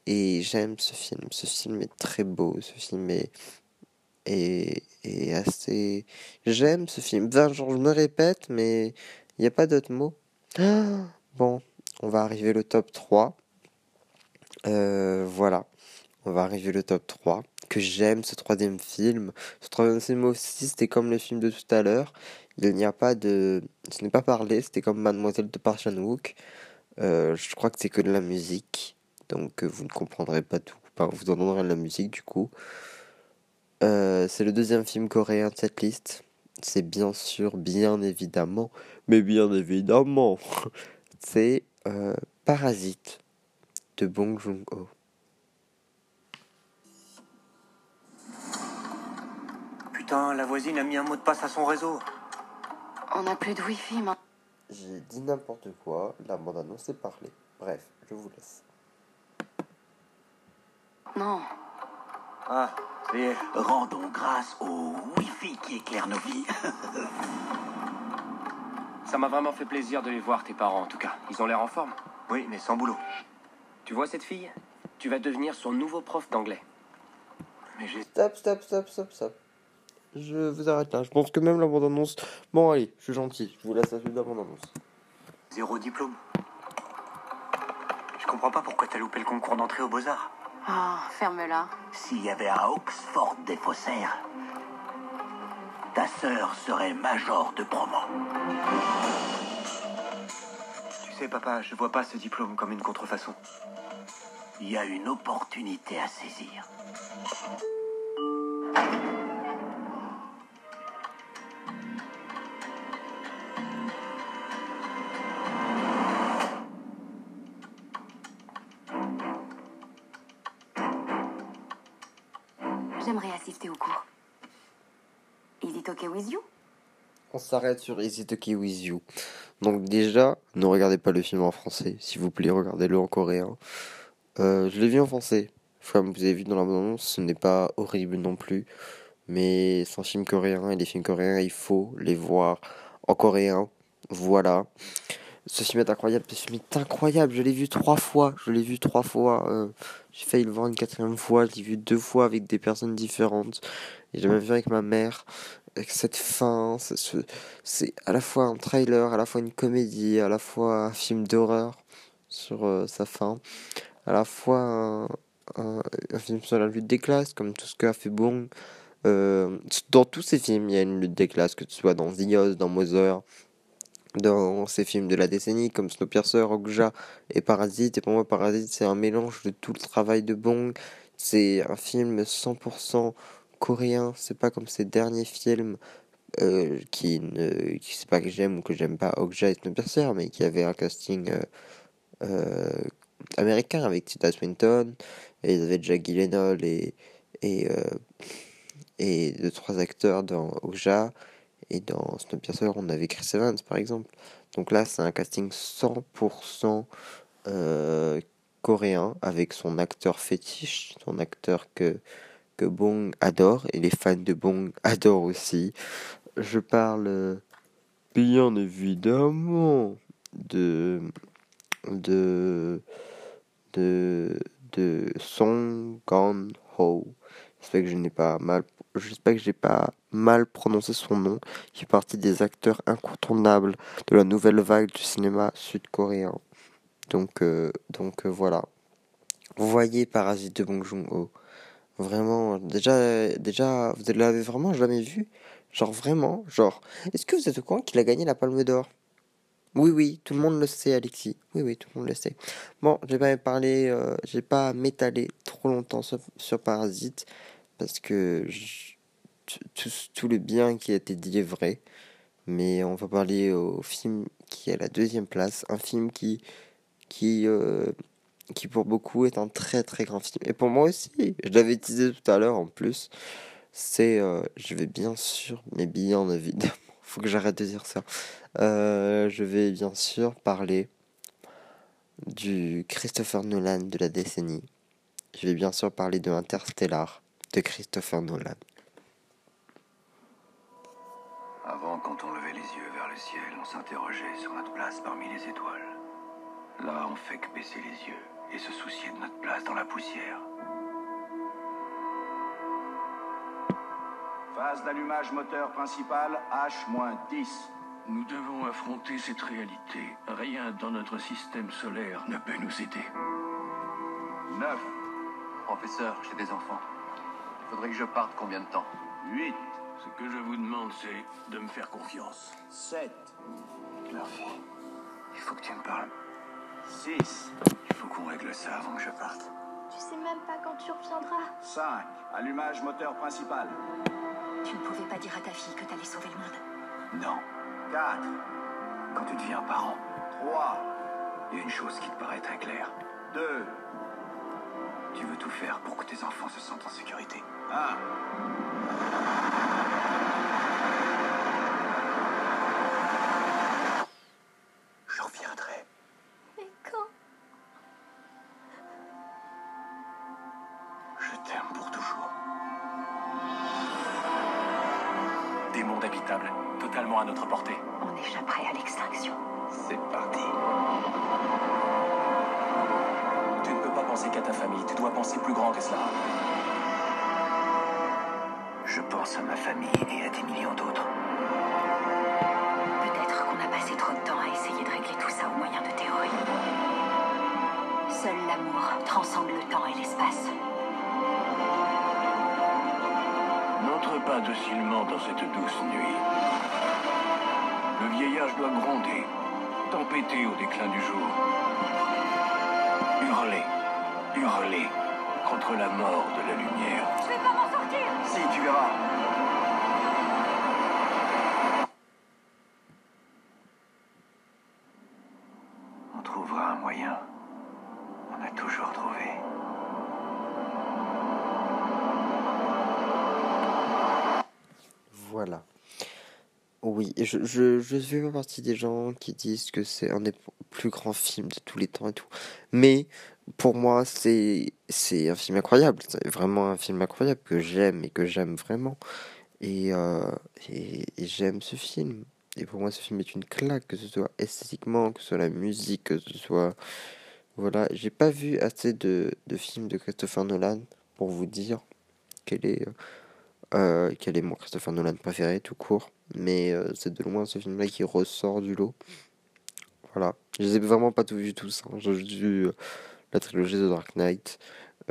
Et j'aime ce film. Ce film est très beau. Ce film est, est, est assez. J'aime ce film. Enfin, genre, je me répète, mais il n'y a pas d'autres mots. bon, on va arriver le top 3. Euh, voilà, on va arriver le top 3. Que j'aime ce troisième film. Ce troisième film aussi, c'était comme le film de tout à l'heure. Il n'y a pas de. Ce n'est pas parlé, c'était comme Mademoiselle de Parchanwook. Euh, je crois que c'est que de la musique. Donc euh, vous ne comprendrez pas tout. vous entendrez de la musique du coup. C'est le deuxième film coréen de cette liste. C'est bien sûr, bien évidemment, mais bien évidemment, c'est euh, Parasite de Bong Joon-ho. Putain, la voisine a mis un mot de passe à son réseau. On n'a plus de wifi, fi J'ai dit n'importe quoi, la bande-annonce est parlé. Bref, je vous laisse. Non. Ah, c'est... Rendons grâce au Wi-Fi qui éclaire nos vies. Ça m'a vraiment fait plaisir de les voir, tes parents en tout cas. Ils ont l'air en forme. Oui, mais sans boulot. Tu vois cette fille? Tu vas devenir son nouveau prof d'anglais. Mais j'ai... Stop, stop, stop, stop, stop. Je vous arrête là. Je pense que même la bande-annonce... Bon, allez, je suis gentil. Je vous laisse la suite de la bande-annonce. Zéro diplôme. Je comprends pas pourquoi t'as loupé le concours d'entrée aux Beaux-Arts. Ah, ferme-la. S'il y avait un Oxford des faussaires, ta sœur serait major de promo. Tu sais, papa, je vois pas ce diplôme comme une contrefaçon. Il y a une opportunité à saisir. J'aimerais assister au cours. Is it okay with you? On s'arrête sur Is it okay with you. Donc déjà, ne regardez pas le film en français, s'il vous plaît, regardez-le en coréen. Euh, je l'ai vu en français. Comme vous avez vu dans la bande ce n'est pas horrible non plus. Mais c'est un film coréen et les films coréens, il faut les voir en coréen. Voilà. Ce film est incroyable, ce film est incroyable. Je l'ai vu trois fois. Je l'ai vu trois fois. Euh, j'ai failli le voir une quatrième fois. Je l'ai vu deux fois avec des personnes différentes. J'ai même vu avec ma mère. Avec cette fin. C'est à la fois un trailer, à la fois une comédie, à la fois un film d'horreur sur euh, sa fin. À la fois un, film sur la lutte des classes, comme tout ce qu'a fait Bong. Euh, dans tous ces films, il y a une lutte des classes, que ce soit dans The dans Mother, dans ces films de la décennie comme Snowpiercer, Okja et Parasite. Et pour moi, Parasite, c'est un mélange de tout le travail de Bong. C'est un film 100% coréen. C'est pas comme ces derniers films euh, qui ne qui c'est pas que j'aime ou que j'aime pas Okja et Snowpiercer, mais qui avaient un casting euh, euh, américain avec Tita Swinton. Et ils avaient déjà Gyllenhaal et, et, et deux trois acteurs dans Oja et dans Snowpiercer on avait Chris Evans par exemple. Donc là c'est un casting 100% euh, coréen avec son acteur fétiche son acteur que que Bong adore et les fans de Bong adorent aussi. Je parle bien évidemment de de de de Song Gan Ho J'espère que je n'ai pas mal, j'espère que j'ai pas mal prononcé son nom. Il fait partie des acteurs incontournables de la nouvelle vague du cinéma sud-coréen. Donc, euh, donc euh, voilà. Vous voyez Parasite de Bong Joon-ho. Vraiment, déjà, déjà, vous l'avez vraiment jamais vu? Genre vraiment, genre, est-ce que vous êtes au courant qu'il a gagné la Palme d'Or? Oui, oui, tout le monde le sait, Alexis. Oui, oui, tout le monde le sait. Bon, j'ai pas parlé, euh, j'ai pas m'étaler trop longtemps sur, sur Parasite parce que tout, le bien qui a été dit est vrai. Mais on va parler au film qui est à la deuxième place, un film qui, qui, euh, qui pour beaucoup est un très très grand film. Et pour moi aussi, je l'avais teasé tout à l'heure en plus, c'est, euh, je vais bien sûr, mais bien évidemment, faut que j'arrête de dire ça. Euh, je vais bien sûr parler du Christopher Nolan de la décennie. Je vais bien sûr parler de Interstellar de Christopher Nolan. Avant, quand on levait les yeux vers le ciel, on s'interrogeait sur notre place parmi les étoiles. Là, on fait que baisser les yeux et se soucier de notre place dans la poussière. Phase d'allumage moteur principal H-10. Nous devons affronter cette réalité. Rien dans notre système solaire ne peut nous aider. 9. Professeur, j'ai des enfants. Faudrait que je parte combien de temps? 8. Ce que je vous demande, c'est de me faire confiance. 7. Murphy, il faut que tu me parles. 6. Il faut qu'on règle ça avant que je parte. Tu sais même pas quand tu reviendras. 5. Allumage moteur principal. Tu ne pouvais pas dire à ta fille que t'allais sauver le monde. Non. 4. Quand tu deviens parent, 3. il y a une chose qui te paraît très claire. 2. Tu veux tout faire pour que tes enfants se sentent en sécurité. 1. Penser plus grand que cela. Je pense à ma famille et à des millions d'autres. Peut-être qu'on a passé trop de temps à essayer de régler tout ça au moyen de théories. Seul l'amour transcende le temps et l'espace. N'entre pas docilement dans cette douce nuit. Le vieillage doit gronder, tempêter au déclin du jour. Hurler, hurler contre la mort de la lumière. Je vais pas m'en sortir Si, tu verras. On trouvera un moyen. On a toujours trouvé. Voilà. Oui, je, je, je fais pas partie des gens qui disent que c'est un des plus grands films de tous les temps et tout. Mais pour moi, c'est c'est un film incroyable. C'est vraiment un film incroyable que j'aime et que j'aime vraiment. Et, euh, et, et j'aime ce film. Et pour moi, ce film est une claque, que ce soit esthétiquement, que ce soit la musique, que ce soit. Voilà, j'ai pas vu assez de, de films de Christopher Nolan pour vous dire quel est, euh, quel est mon Christopher Nolan préféré, tout court. Mais euh, c'est de loin ce film-là qui ressort du lot. Voilà, je les ai vraiment pas tout vu tous. Hein. J'ai vu euh, la trilogie de Dark Knight,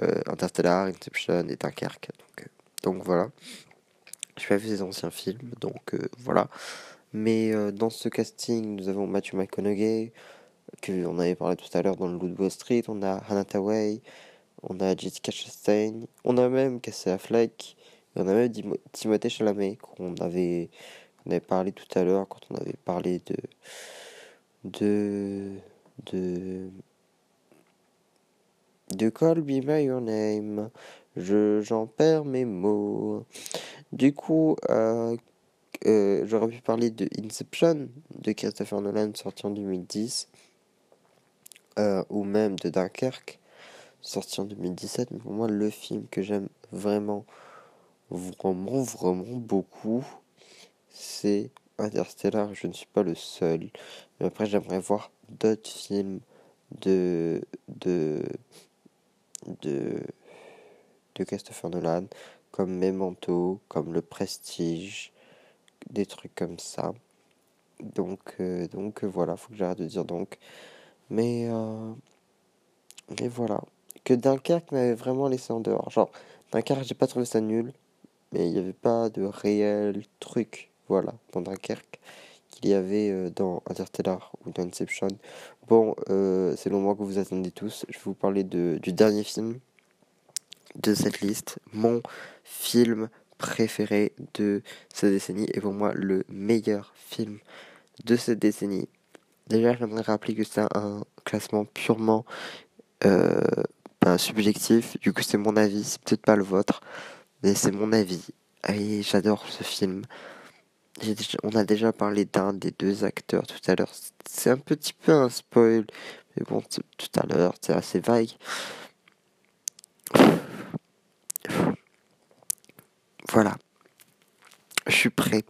euh, Interstellar, Inception et Dunkerque. Donc, euh, donc voilà. Je pas vu ces anciens films, donc voilà. Mais dans ce casting, nous avons Matthew McConaughey, que on avait parlé tout à l'heure dans le Wall Street. On a Hannah Tawai, on a Jessica Chastain, on a même Casey Affleck, et on a même Timothée Chalamet qu'on avait, on avait parlé tout à l'heure quand on avait parlé de de de de Call Me By Your Name. Je, j'en perds mes mots. Du coup, euh, euh, j'aurais pu parler de Inception de Christopher Nolan sorti en 2010 euh, ou même de Dunkerque sorti en 2017 mais pour moi le film que j'aime vraiment vraiment vraiment beaucoup c'est Interstellar je ne suis pas le seul mais après j'aimerais voir d'autres films de de de de Christopher Nolan comme Memento comme Le Prestige des trucs comme ça. Donc, euh, donc euh, voilà, faut que j'arrête de dire donc. Mais, euh, mais voilà. Que Dunkerque m'avait vraiment laissé en dehors. Genre, Dunkerque, j'ai pas trouvé ça nul. Mais il n'y avait pas de réel truc, voilà, Dunkerque, qu'il y avait dans Interstellar ou dans Inception. Bon, c'est le moment que vous attendez tous. Je vais vous parler du dernier film de cette liste. Mon film préféré de cette décennie et pour moi le meilleur film de cette décennie. Déjà, j'aimerais rappeler que c'est un classement purement euh, ben, subjectif. Du coup, c'est mon avis, c'est peut-être pas le vôtre, mais c'est mon avis. Et j'adore ce film. On a déjà parlé d'un des deux acteurs tout à l'heure. C'est un petit peu un spoil, mais bon, tout à l'heure, c'est assez vague. Voilà. Je suis prêt.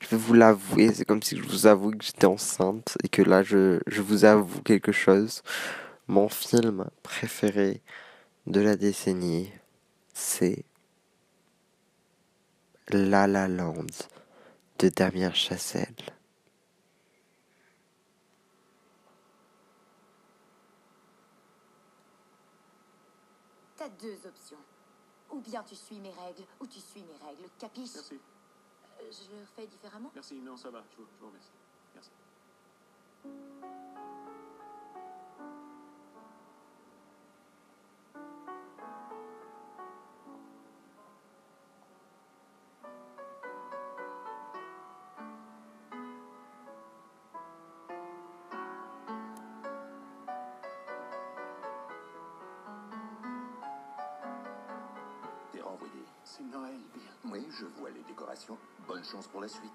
Je vais vous l'avouer. C'est comme si je vous avoue que j'étais enceinte et que là, je, je vous avoue quelque chose. Mon film préféré de la décennie, c'est La La Land de Damien Chazelle. T'as deux options. Ou bien tu suis mes règles, ou tu suis mes règles. Capiche? Merci. Euh, Je le fais différemment? Merci, non, ça va, je vous, je vous remercie. Merci. C'est Noël, bien. Oui, je vois les décorations. Bonne chance pour la suite.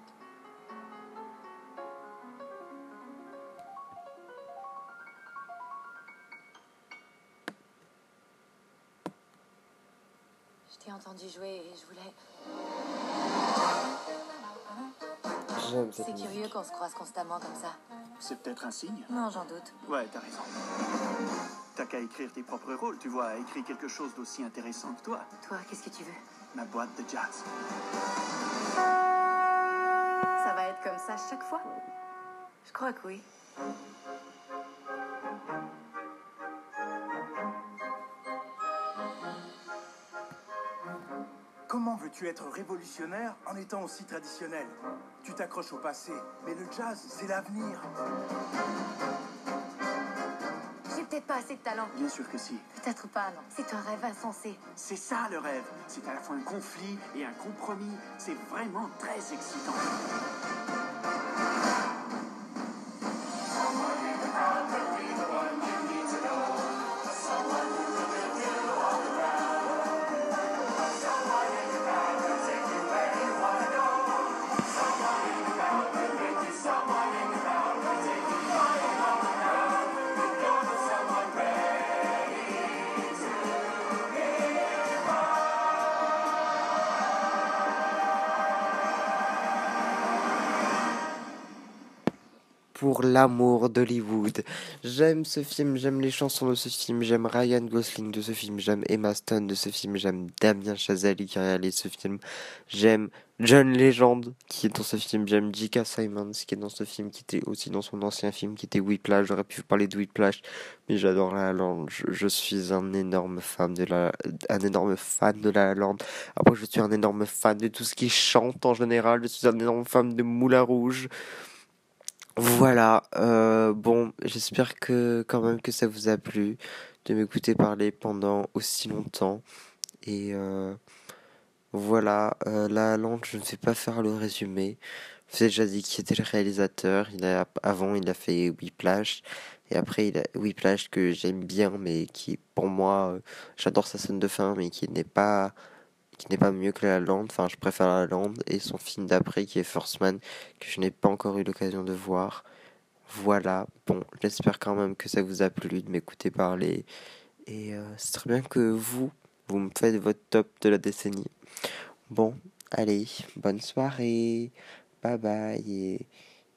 Je t'ai entendu jouer et je voulais. J'aime cette C'est curieux qu'on se croise constamment comme ça. C'est peut-être un signe Non, j'en doute. Ouais, t'as raison. T'as qu'à écrire tes propres rôles, tu vois, écris quelque chose d'aussi intéressant que toi. Toi, qu'est-ce que tu veux? Ma boîte de jazz. Ça va être comme ça chaque fois? Je crois que oui. Comment veux-tu être révolutionnaire en étant aussi traditionnel? Tu t'accroches au passé, mais le jazz, c'est l'avenir. J'ai peut-être pas assez de talent. Bien sûr que si. Peut-être pas, non. C'est un rêve insensé. C'est ça le rêve. C'est à la fois un conflit et un compromis. C'est vraiment très excitant. L'amour d'Hollywood. J'aime ce film, j'aime les chansons de ce film, j'aime Ryan Gosling de ce film, j'aime Emma Stone de ce film, j'aime Damien Chazelle qui a réalisé ce film, j'aime John Legend qui est dans ce film, j'aime J.K. Simons qui est dans ce film, qui était aussi dans son ancien film qui était Whiplash, j'aurais pu parler de Whiplash, mais j'adore La La Land, je, suis un énorme fan de la, un énorme fan de La Land. Après je suis un énorme fan de tout ce qui chante en général, je suis un énorme fan de Moulin Rouge. Voilà, euh, bon, j'espère que quand même que ça vous a plu de m'écouter parler pendant aussi longtemps. Et euh, voilà, euh, La La Land, je ne vais pas faire le résumé. vous déjà dit qui était le réalisateur. Il a, avant, il a fait Whiplash. Et après, il a Whiplash que j'aime bien, mais qui, pour moi, euh, j'adore sa scène de fin, mais qui n'est pas n'est pas mieux que La Land. Enfin, je préfère La Land. Et son film d'après, qui est First Man, que je n'ai pas encore eu l'occasion de voir. Voilà. Bon, j'espère quand même que ça vous a plu de m'écouter parler. Et euh, c'est très bien que vous, vous me faites votre top de la décennie. Bon, allez, bonne soirée, bye bye, et,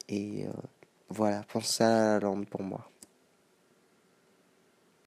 et euh, voilà, pensez à la lampe pour moi.